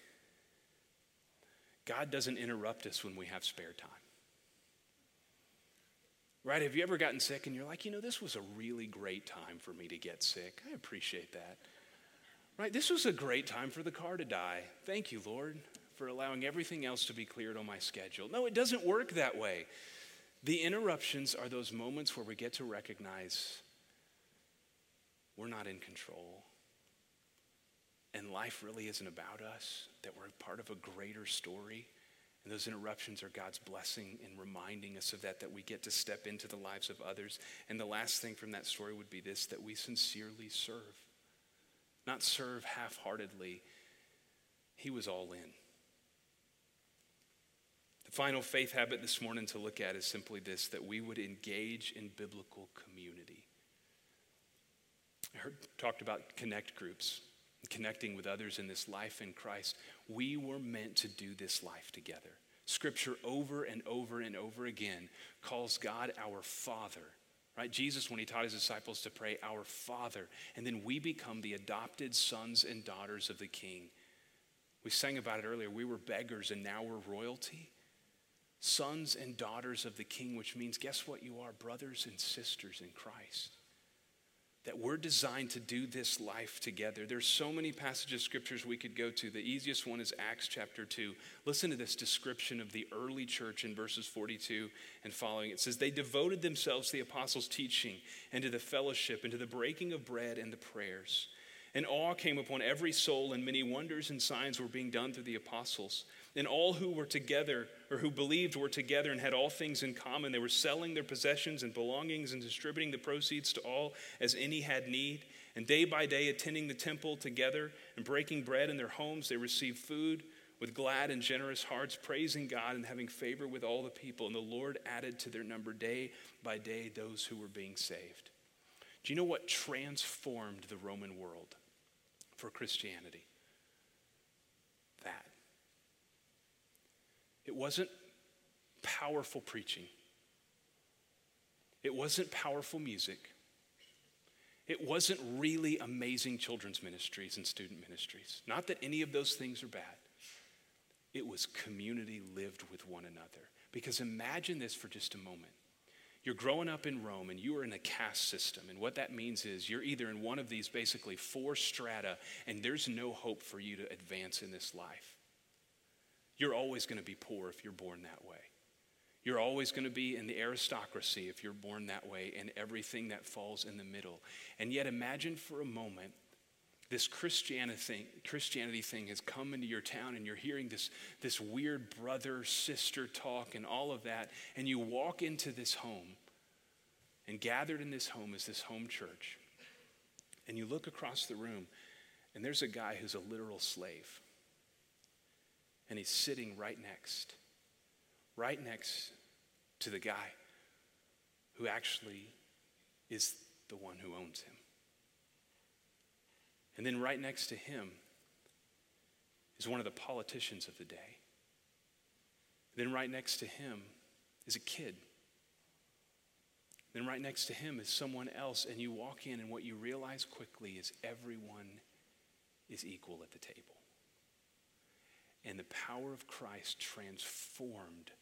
God doesn't interrupt us when we have spare time. Right? Have you ever gotten sick and you're like, you know, this was a really great time for me to get sick? I appreciate that. Right? This was a great time for the car to die. Thank you, Lord, for allowing everything else to be cleared on my schedule. No, it doesn't work that way. The interruptions are those moments where we get to recognize we're not in control and life really isn't about us, that we're part of a greater story. And those interruptions are God's blessing in reminding us of that, that we get to step into the lives of others. And the last thing from that story would be this that we sincerely serve, not serve half heartedly. He was all in. The final faith habit this morning to look at is simply this that we would engage in biblical community. I heard talked about connect groups connecting with others in this life in Christ, we were meant to do this life together. Scripture over and over and over again calls God our Father. Right? Jesus, when he taught his disciples to pray, Our Father, and then we become the adopted sons and daughters of the King. We sang about it earlier. We were beggars and now we're royalty. Sons and daughters of the King, which means, guess what you are? Brothers and sisters in Christ that we're designed to do this life together. There's so many passages scriptures we could go to. The easiest one is Acts chapter 2. Listen to this description of the early church in verses 42 and following. It says, They devoted themselves to the apostles' teaching and to the fellowship and to the breaking of bread and the prayers. And awe came upon every soul, and many wonders and signs were being done through the apostles. And all who were together, or who believed, were together and had all things in common. They were selling their possessions and belongings and distributing the proceeds to all as any had need. And day by day, attending the temple together and breaking bread in their homes, they received food with glad and generous hearts, praising God and having favor with all the people. And the Lord added to their number day by day those who were being saved. Do you know what transformed the Roman world for Christianity? That. It wasn't powerful preaching, it wasn't powerful music. It wasn't really amazing children's ministries and student ministries. Not that any of those things are bad. It was community lived with one another. Because imagine this for just a moment. You're growing up in Rome and you are in a caste system. And what that means is you're either in one of these basically four strata, and there's no hope for you to advance in this life. You're always going to be poor if you're born that way. You're always going to be in the aristocracy if you're born that way, and everything that falls in the middle. And yet, imagine for a moment this Christianity thing, Christianity thing has come into your town, and you're hearing this, this weird brother sister talk and all of that. And you walk into this home, and gathered in this home is this home church. And you look across the room, And there's a guy who's a literal slave. And he's sitting right next, right next to the guy who actually is the one who owns him. And then right next to him is one of the politicians of the day. Then right next to him is a kid. Then right next to him is someone else, and you walk in, and what you realize quickly is everyone is equal at the table. And the power of Christ transformed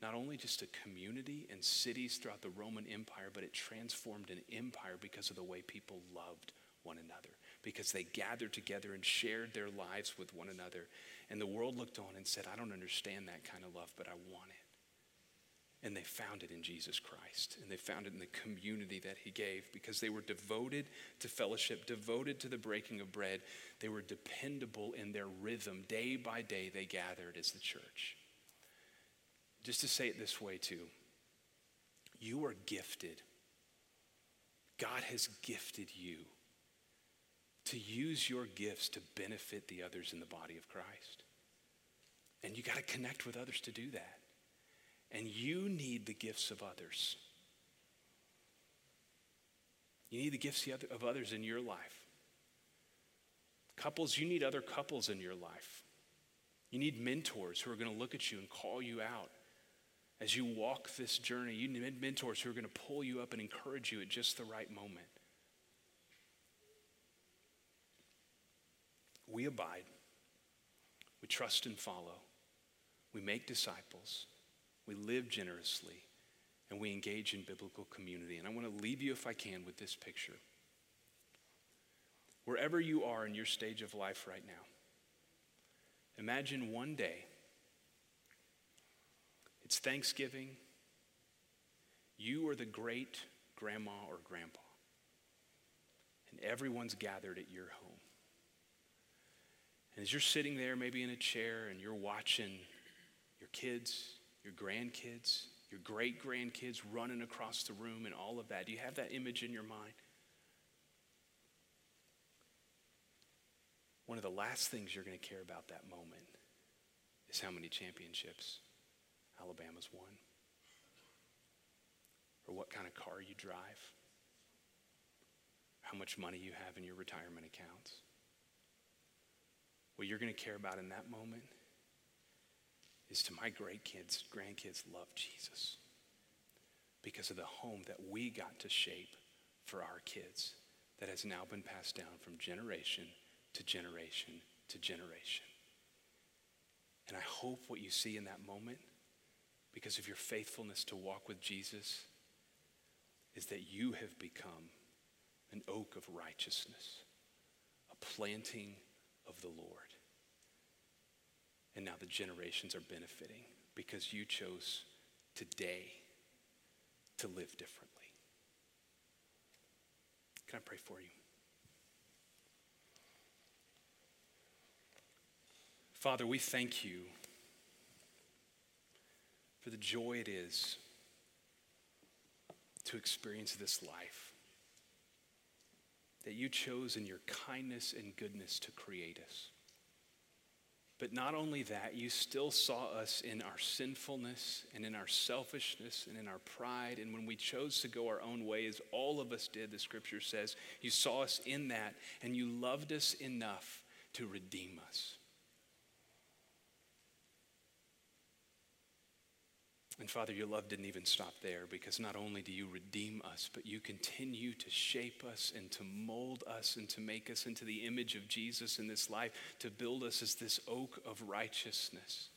not only just a community and cities throughout the Roman Empire, but it transformed an empire because of the way people loved one another, because they gathered together and shared their lives with one another. And the world looked on and said, I don't understand that kind of love, but I want it. And they found it in Jesus Christ. And they found it in the community that He gave because they were devoted to fellowship, devoted to the breaking of bread. They were dependable in their rhythm. Day by day, they gathered as the church. Just to say it this way, too you are gifted. God has gifted you to use your gifts to benefit the others in the body of Christ. And you got to connect with others to do that. And you need the gifts of others. You need the gifts of others in your life. Couples, you need other couples in your life. You need mentors who are going to look at you and call you out. As you walk this journey, you need mentors who are going to pull you up and encourage you at just the right moment. We abide, we trust and follow, we make disciples we live generously, and we engage in biblical community. And I want to leave you, if I can, with this picture. Wherever you are in your stage of life right now, imagine one day it's Thanksgiving, you are the great grandma or grandpa, and everyone's gathered at your home. And as you're sitting there, maybe in a chair, and you're watching your kids, your grandkids, your great grandkids running across the room and all of that. Do you have that image in your mind? One of the last things you're going to care about that moment is how many championships Alabama's won, or what kind of car you drive, how much money you have in your retirement accounts. What you're going to care about in that moment is to my great kids, grandkids love Jesus because of the home that we got to shape for our kids that has now been passed down from generation to generation to generation. And I hope what you see in that moment, because of your faithfulness to walk with Jesus, is that you have become an oak of righteousness, a planting of the Lord. And now the generations are benefiting because you chose today to live differently. Can I pray for you? Father, we thank you for the joy it is to experience this life. That you chose in your kindness and goodness to create us. But not only that, you still saw us in our sinfulness and in our selfishness and in our pride. And when we chose to go our own way, as all of us did, the scripture says, you saw us in that and you loved us enough to redeem us. And Father, your love didn't even stop there because not only do you redeem us, but you continue to shape us and to mold us and to make us into the image of Jesus in this life, to build us as this oak of righteousness.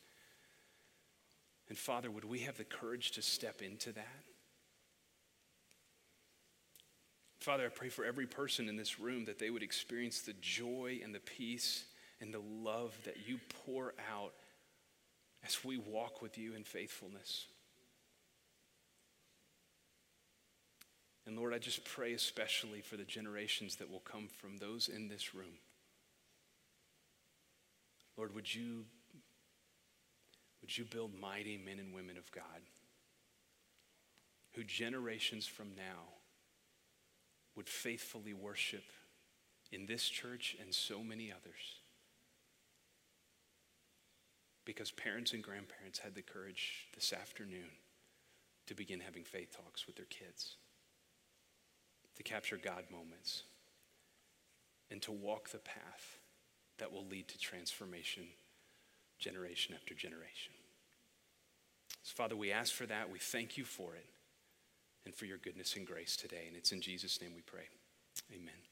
And Father, would we have the courage to step into that? Father, I pray for every person in this room that they would experience the joy and the peace and the love that you pour out as we walk with you in faithfulness. And Lord, I just pray especially for the generations that will come from those in this room. Lord, would you, would you build mighty men and women of God who generations from now would faithfully worship in this church and so many others. Because parents and grandparents had the courage this afternoon to begin having faith talks with their kids, to capture God moments, and to walk the path that will lead to transformation generation after generation. So, Father, we ask for that. We thank you for it and for your goodness and grace today. And it's in Jesus' name we pray. Amen.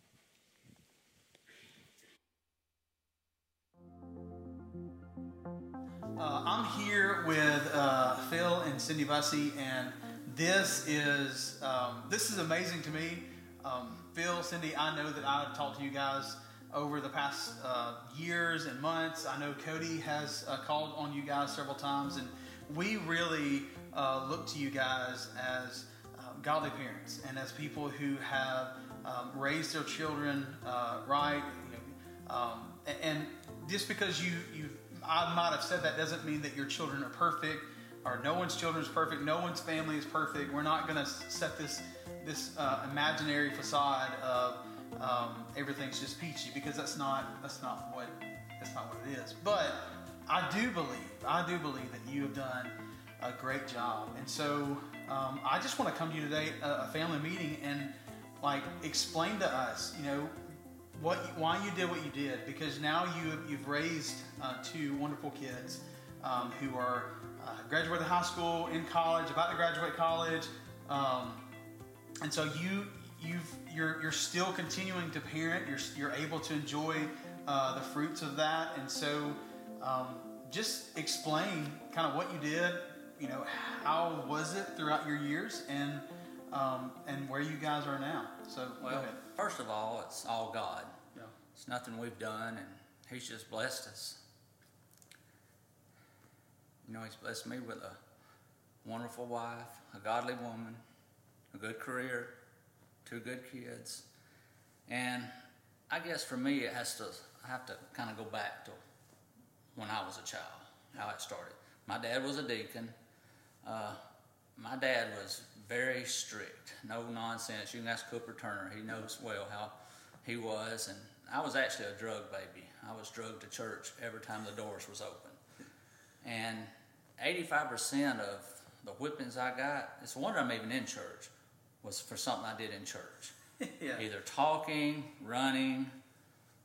Uh, I'm here with uh, Phil and Cindy Bussey, and this is um, this is amazing to me. Um, Phil, Cindy, I know that I've talked to you guys over the past uh, years and months. I know Cody has uh, called on you guys several times, and we really uh, look to you guys as um, godly parents and as people who have um, raised their children uh, right. You know, um, and just because you you I might have said that doesn't mean that your children are perfect or no one's children is perfect. No one's family is perfect. We're not going to set this this uh, imaginary facade of um, everything's just peachy because that's not that's not what that's not what it is. But I do believe I do believe that you have done a great job, and so um, I just want to come to you today, a, a family meeting, and like explain to us, you know, what why you did what you did because now you you've raised uh, two wonderful kids um, who are uh, graduated high school in college about to graduate college um, and so you you've you're you're still continuing to parent you're you're able to enjoy uh, the fruits of that and so um, just explain kind of what you did you know how was it throughout your years and um, and where you guys are now. So well first of all it's all god. Yeah. it's nothing we've done and he's just blessed us. You know he's blessed me with a wonderful wife a godly woman a good career two good kids. And i guess for me it has to i have to kind of go back to when i was a child how it started. My dad was a deacon. Uh, my dad was very strict, no nonsense. You can ask Cooper Turner; he knows well how he was. And I was actually a drug baby. I was drugged to church every time the doors was open. And 85% of the whippings I got, it's a wonder I'm even in church, was for something I did in church. yeah. Either talking, running,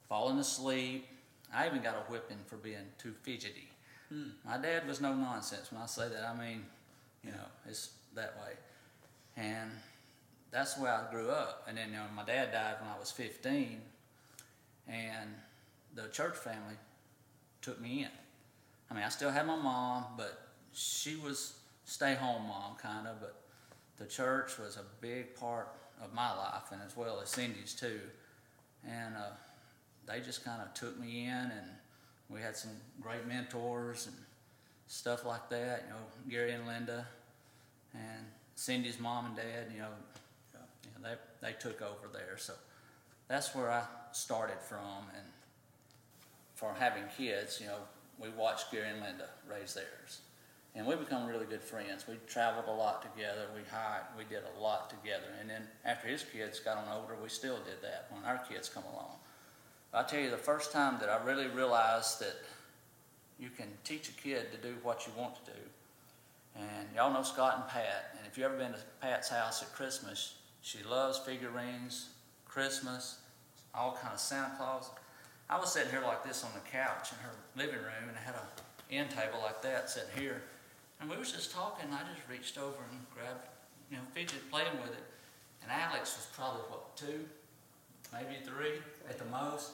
falling asleep. I even got a whipping for being too fidgety. Hmm. My dad was no nonsense. When I say that, I mean, you know, it's that way. And that's where I grew up. And then, you know, my dad died when I was 15, and the church family took me in. I mean, I still had my mom, but she was stay home mom, kind of, but the church was a big part of my life, and as well as Cindy's too. And uh, they just kind of took me in, and we had some great mentors and stuff like that. You know, Gary and Linda, and Cindy's mom and dad. You know, you know, they they took over there. So that's where I started from, and for having kids, you know, we watched Gary and Linda raise theirs, and we become really good friends. We traveled a lot together. We hiked. We did a lot together. And then after his kids got on older, we still did that when our kids come along. I tell you, the first time that I really realized that you can teach a kid to do what you want to do. And y'all know Scott and Pat. And if you've ever been to Pat's house at Christmas, she loves figurines, Christmas, all kind of Santa Claus. I was sitting here like this on the couch in her living room, and I had a end table like that sitting here. And we was just talking. And I just reached over and grabbed, you know, fidget playing with it. And Alex was probably what two, maybe three at the most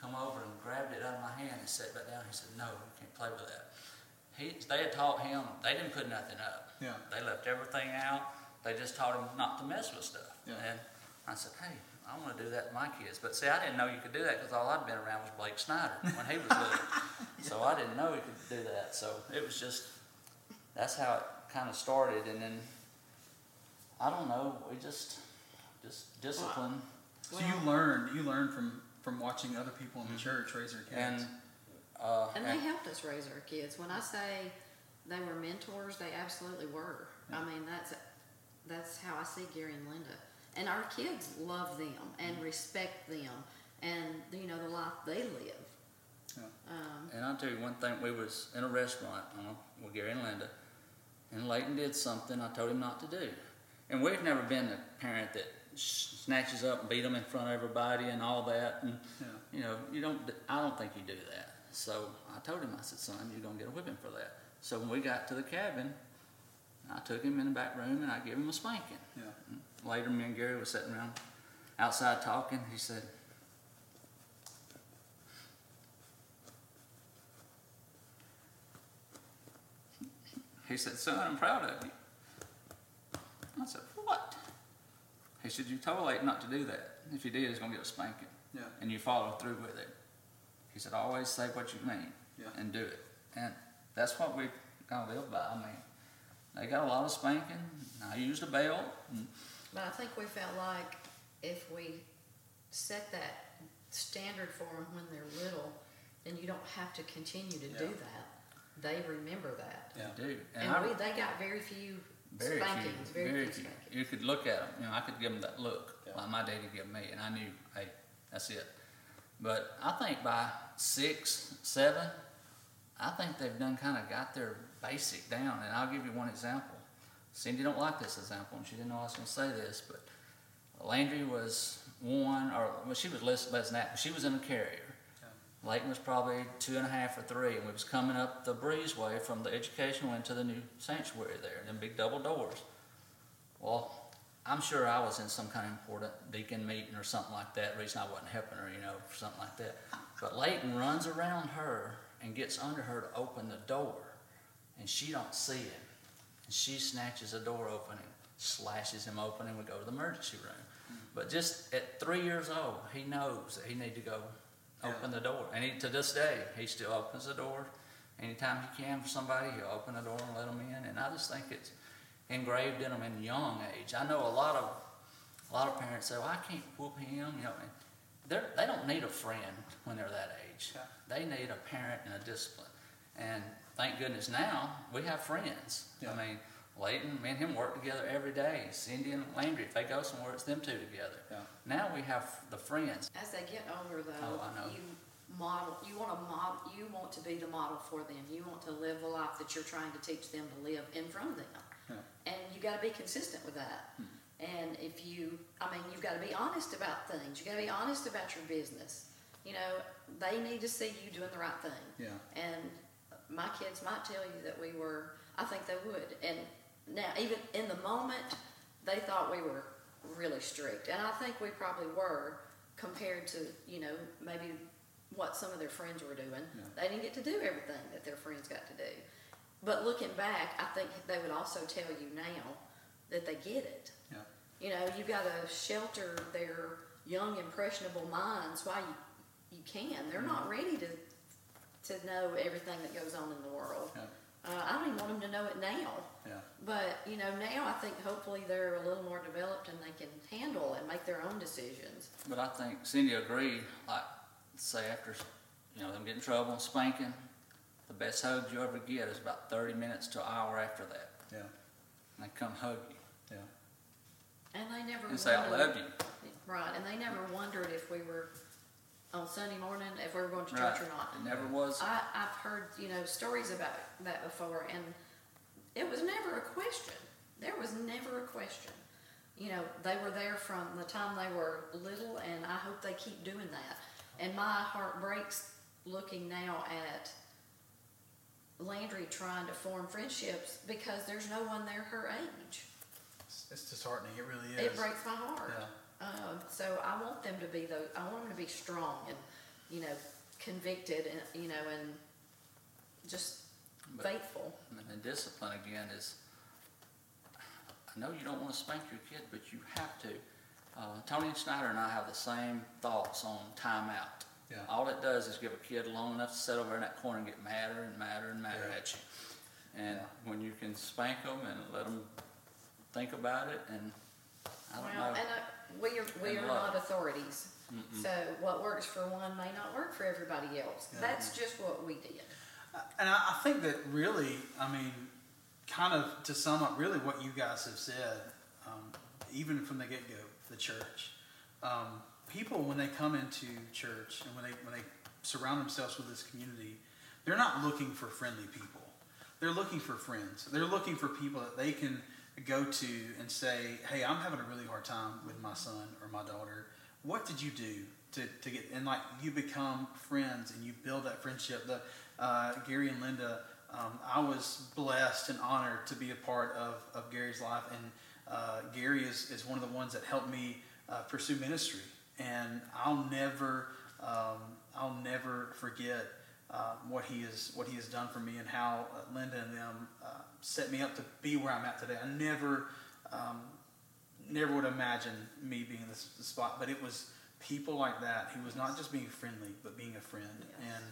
come over and grabbed it out of my hand and sat back down. He said, "No, you can't play with that." He, they had taught him. They didn't put nothing up. Yeah. They left everything out. They just taught him not to mess with stuff. Yeah. And I said, "Hey, I want to do that to my kids." But see, I didn't know you could do that because all I'd been around was Blake Snyder when he was little. So I didn't know he could do that. So it was just that's how it kind of started, and then I don't know. We just just discipline. So you learned you learned from from watching other people in the mm-hmm. church raise their kids. and uh, And they helped us raise our kids. When I say they were mentors, they absolutely were. I mean, that's that's how I see Gary and Linda. And our kids love them and respect them and you know the life they live. Yeah. Um, And I'll tell you one thing, we was in a restaurant uh, with Gary and Linda, and Leighton did something I told him not to do. And we've never been the parent that snatches up and beat them in front of everybody and all that. And, Yeah. you know, you don't, I don't think you do that. So I told him, I said, son, you're going to get a whipping for that. So when we got to the cabin, I took him in the back room and I gave him a spanking. Yeah. Mm-hmm. Later, me and Gary was sitting around outside talking. He said, he said, son, I'm proud of you. I said, what? He said, you told Leighton not to do that. If you did, he's going to get a spanking. Yeah. And you follow through with it. He said, always say what you mean Yeah. and do it. And that's what we kind of live by. I mean, they got a lot of spanking. I used a belt. And but I think we felt like if we set that standard for them when they're little, then you don't have to continue to do that. They remember that. Yeah. they do. And, I- we, they got very few Very spankings, few, very, very few few. spankings. You could look at them. You know, I could give them that look Yeah. like my daddy gave me, and I knew, hey, that's it. But I think by six, seven, I think they've done kind of got their basic down. And I'll give you one example. Cindy don't like this example, and she didn't know I was going to say this, but Landry was one, or well, she was less, less than that. But she was in a carrier. Leighton was probably two and a half or three, and we was coming up the breezeway from the educational into the new sanctuary there, them big double doors. Well, I'm sure I was in some kind of important deacon meeting or something like that, reason I wasn't helping her, you know, something like that. But Leighton runs around her and gets under her to open the door, and she don't see him. And she snatches the door open and slashes him open, and we go to the emergency room. But just at three years old, he knows that he need to go open the door. And he, to this day, he still opens the door. Anytime he can for somebody, he'll open the door and let them in. And I just think it's engraved in them in young age. I know a lot of a lot of parents say, "Well, I can't whoop him," you know. and They're, they don't need a friend when they're that age. Yeah. They need a parent and a discipline. And thank goodness now we have friends. Yeah. I mean, Leighton, me and him work together every day. Cindy and Landry, if they go somewhere, it's them two together. Yeah. Now we have the friends. As they get older, though, Oh, I know. you model. You want to model. You want to be the model for them. You want to live the life that you're trying to teach them to live in front of them. Yeah. And you got to be consistent with that. Hmm. And if you, I mean, you've got to be honest about things. You've got to be honest about your business. You know, they need to see you doing the right thing. Yeah. And my kids might tell you that we were, I think they would. And now, even in the moment, they thought we were really strict. And I think we probably were compared to, you know, maybe what some of their friends were doing. Yeah. They didn't get to do everything that their friends got to do. But looking back, I think they would also tell you now that they get it. Yeah. You know, you've got to shelter their young, impressionable minds while you, you can. They're not ready to to know everything that goes on in the world. Yeah. Uh, I don't even want them to know it now. Yeah. But you know, now I think hopefully they're a little more developed and they can handle and make their own decisions. But I think Cindy agreed, like, say after, you know, them getting trouble and spanking, the best hug you ever get is about thirty minutes to an hour after that. Yeah. And they come hug you Yeah. And they never and say, I wondered- love you. Right, and they never wondered if we were on Sunday morning if we were going to Right. church or not. It never was, I, I've heard, you know, stories about that before, and it was never a question. There was never a question. You know, they were there from the time they were little, and I hope they keep doing that. And my heart breaks looking now at Landry trying to form friendships because there's no one there her age. It's, it's disheartening. It really is. It breaks my heart. Yeah. Um, so I want them to be those. I want them to be strong and, you know, convicted and you know and just But- faithful. and the discipline again is, I know you don't wanna spank your kid, but you have to. Uh, Tony Snyder and I have the same thoughts on timeout. Yeah. All it does is give a kid long enough to sit over in that corner and get madder and madder and madder Yeah. at you. And Yeah. when you can spank them and let them think about it and, I don't well, know. and uh, we are we And are love. not authorities. So what works for one may not work for everybody else. Yeah. That's just what we did. And I, I think that really, I mean, kind of to sum up, really what you guys have said, um, even from the get go, the church, um, people when they come into church and when they when they surround themselves with this community, they're not looking for friendly people. They're looking for friends. They're looking for people that they can go to and say, "Hey, I'm having a really hard time with my son or my daughter. What did you do to, to get?" And like you become friends and you build that friendship. The uh, Gary and Linda, um, I was blessed and honored to be a part of, of Gary's life, and uh, Gary is, is one of the ones that helped me uh, pursue ministry. And I'll never, um, I'll never forget uh, what he is, what he has done for me, and how uh, Linda and them uh, set me up to be where I'm at today. I never, um, never would imagine me being in this, this spot, but it was people like that. He was not just being friendly, but being a friend, Yes. and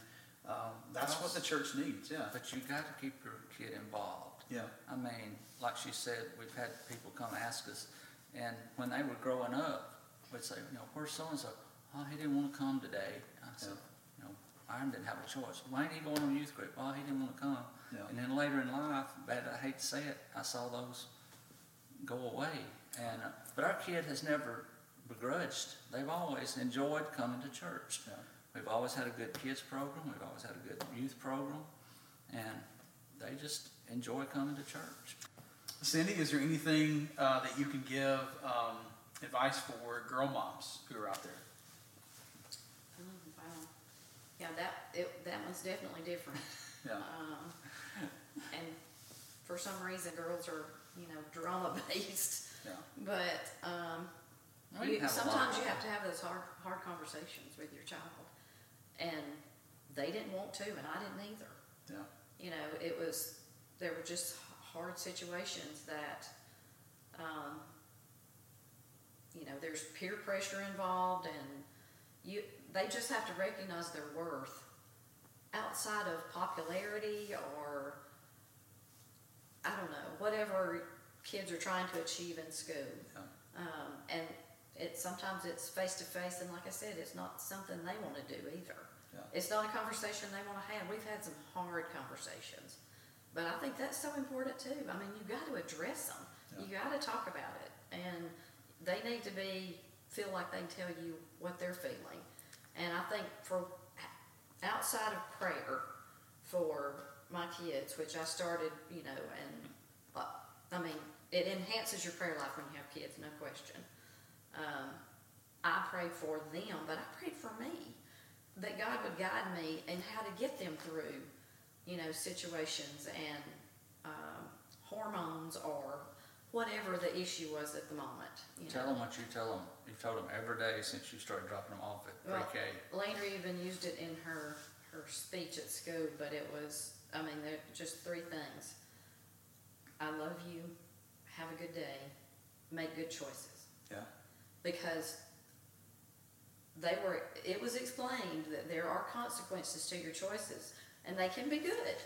um, that's what the church needs. Yeah, But you got to keep your kid involved. yeah, I mean, like she said, we've had people come ask us, and when they were growing up, we'd say, you know, where's so and so? Oh, he didn't want to come today. I said, you know, Iron didn't have a choice. Why ain't he going on youth group? Oh, he didn't want to come. Yeah. And then later in life, bad I hate to say it, I saw those go away. And uh, but our kid has never begrudged. They've always enjoyed coming to church. Yeah. We've always had a good kids program. We've always had a good youth program, and they just enjoy coming to church. Cindy, is there anything uh, that you can give um, advice for girl moms who are out there? Oh, wow. Yeah, that, it, that one's definitely different. Yeah, Um, and for some reason, girls are, you know, drama based. yeah, But um, you, have a lot sometimes you have to have those hard, hard conversations with your child, and they didn't want to, and I didn't either. yeah, You know, it was there were just hard situations that, um, you know, there's peer pressure involved, and you they just have to recognize their worth outside of popularity or I don't know whatever kids are trying to achieve in school. yeah, Um, and it sometimes it's face to face, and like I said, it's not something they want to do either. Yeah. It's not a conversation they want to have. We've had some hard conversations, but I think that's so important too. I mean, you've got to address them. You got to talk about it, and they need to be feel like they can tell you what they're feeling. And I think for outside of prayer for my kids, which I started, you know, and uh, I mean, it enhances your prayer life when you have kids, no question. Um, I prayed for them, but I prayed for me that God would guide me and how to get them through, you know, situations and um, hormones or whatever the issue was at the moment. You Tell know. them what you tell them. You've told them every day since you started dropping them off at Well, pre-K. Landry even used it in her, her speech at school, but it was, I mean, there just three things. I love you, have a good day, make good choices. yeah, Because they were, it was explained that there are consequences to your choices, and they can be good.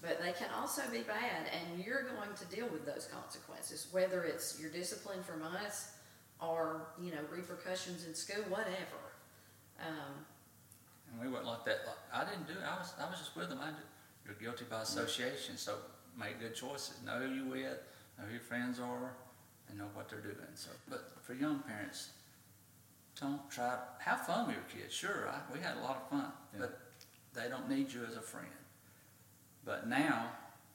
But they can also be bad, and you're going to deal with those consequences, whether it's your discipline from us or, you know, repercussions in school, whatever. Um, And we weren't like that. Like, I didn't do it. I was, I was just with them. I did, you're guilty by association, so make good choices. Know who you with, know who your friends are, and know what they're doing. So, but for young parents, don't try, have fun with your kids. Sure, I, we had a lot of fun, Yeah. but they don't need you as a friend. But now,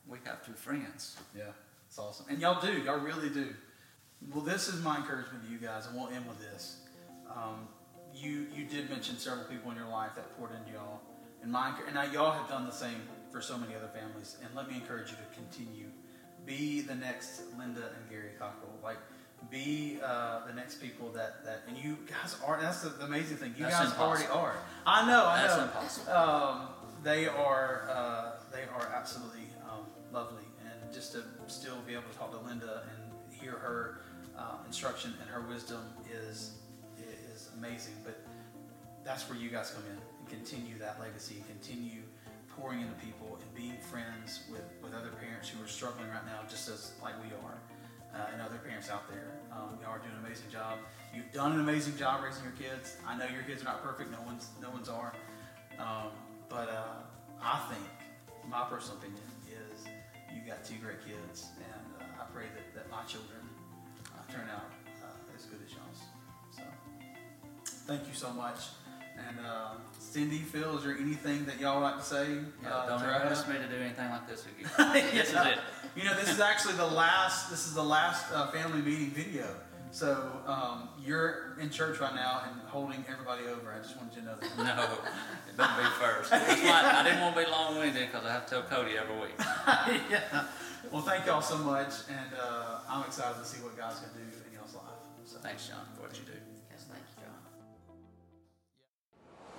we have two friends. yeah. It's awesome, and y'all do, y'all really do. Well, this is my encouragement to you guys, and we'll end with this. Um, you you did mention several people in your life that poured into y'all, and my and now y'all have done the same for so many other families. And let me encourage you to continue. Be the next Linda and Gary Cockrell. Like, be uh, the next people that that and you guys are. That's the amazing thing. You That's guys already are. I know. I That's know. impossible. Um, they are uh, they are absolutely um, lovely, and just to still be able to talk to Linda and hear her uh, instruction and her wisdom is is amazing. But that's where you guys come in and continue that legacy, continue pouring into people and being friends with, with other parents who are struggling right now, just as like we are, uh, and other parents out there. Um, y'all are doing an amazing job. You've done an amazing job raising your kids. I know your kids are not perfect. No one's no one's are. Um, but uh, I think my personal opinion is you got two great kids, and uh, I pray that, that my children uh, turn out uh, as good as y'all's. So, thank you so much. And uh, Cindy, Phil, is there anything that y'all would like to say? Yeah, uh, don't ever ask me to do anything like this again. This is it. You know, this is actually the last. This is the last uh, family meeting video. So um, you're in church right now and holding everybody over. I just wanted you to know that. No, it better be first. That's why I didn't want to be long-winded because I have to tell Cody every week. yeah. Well, thank y'all so much, and uh, I'm excited to see what God's gonna do in y'all's life. So. Thanks, John, for what you do.